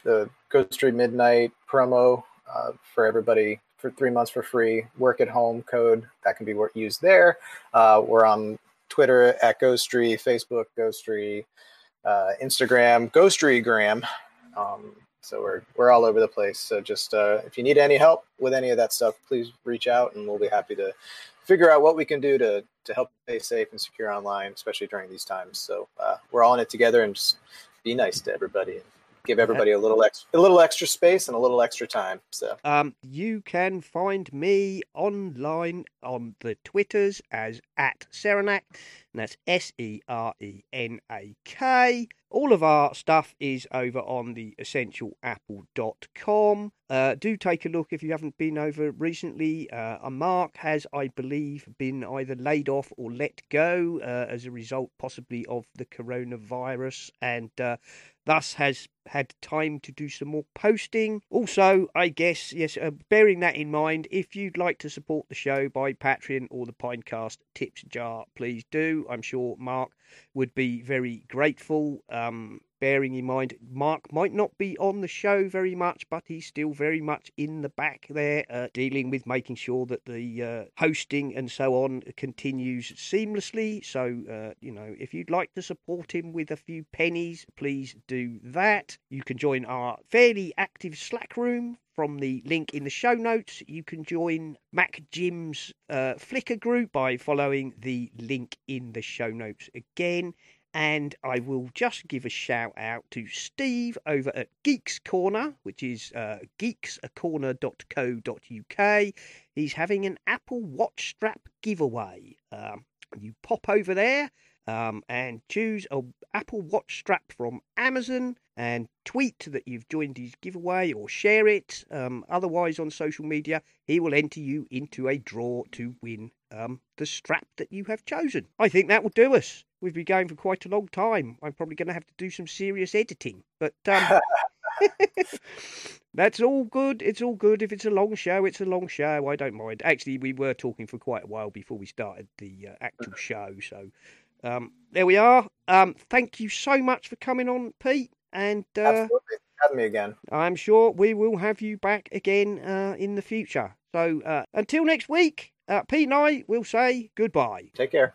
the Ghostery Midnight promo uh, for everybody for three months for free. Work at home code that can be used there. Uh, we're on Twitter at Ghostery, Facebook Ghostery, uh, Instagram Ghosterygram. Um, so we're we're all over the place. So just uh, if you need any help with any of that stuff, please reach out, and we'll be happy to figure out what we can do to to help stay safe and secure online, especially during these times. So uh, we're all in it together, and just be nice to everybody. Give everybody a little extra, a little extra space and a little extra time. So Um, you can find me online on the Twitters as at Serenak, and that's S E R E N A K. All of our stuff is over on the essentialapple.com. Uh, do take a look if you haven't been over recently. Uh, a Mark has, I believe, been either laid off or let go uh, as a result, possibly, of the coronavirus, and uh, thus has had time to do some more posting. Also, I guess, yes, uh, bearing that in mind, if you'd like to support the show by Patreon or the Pinecast Tips Jar, please do. I'm sure Mark would be very grateful. Um, bearing in mind, Mark might not be on the show very much, but he's still very much in the back there, uh, dealing with making sure that the uh, hosting and so on continues seamlessly. So, uh, you know, if you'd like to support him with a few pennies, please do that. You can join our fairly active Slack room from the link in the show notes. You can join Mac Jim's uh, Flickr group by following the link in the show notes again. And I will just give a shout out to Steve over at Geeks Corner, which is uh, geeksacorner.co.uk. He's having an Apple Watch strap giveaway. Um, you pop over there um, and choose a Apple Watch strap from Amazon and tweet that you've joined his giveaway or share it. Um, otherwise, on social media, he will enter you into a draw to win um, the strap that you have chosen. I think that will do us. We've been going for quite a long time. I'm probably going to have to do some serious editing, but um, <laughs> that's all good. It's all good. If it's a long show, it's a long show. I don't mind. Actually, we were talking for quite a while before we started the uh, actual show, so um, there we are. Um, thank you so much for coming on, Pete. And uh, absolutely, have me again. I'm sure we will have you back again uh, in the future. So uh, until next week, uh, Pete and I will say goodbye. Take care.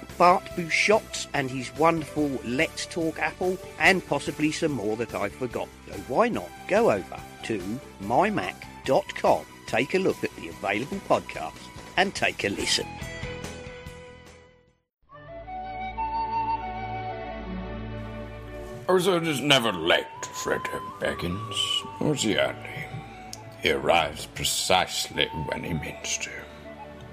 Bart Busschots and his wonderful Let's Talk Apple, and possibly some more that I've forgotten. So why not go over to mymac.com, take a look at the available podcasts, and take a listen. It is never late, Frodo Baggins, or is he early? He arrives precisely when he means to,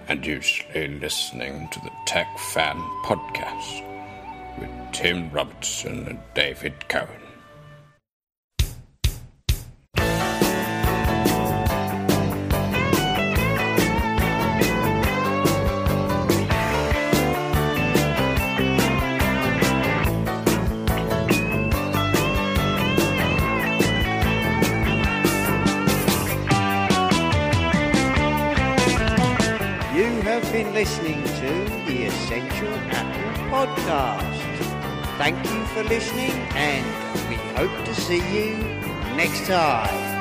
and usually listening to the Tech Fan Podcast with Tim Robertson and David Cohen. Listening to the Essential Apple Podcast. Thank you for listening, and we hope to see you next time.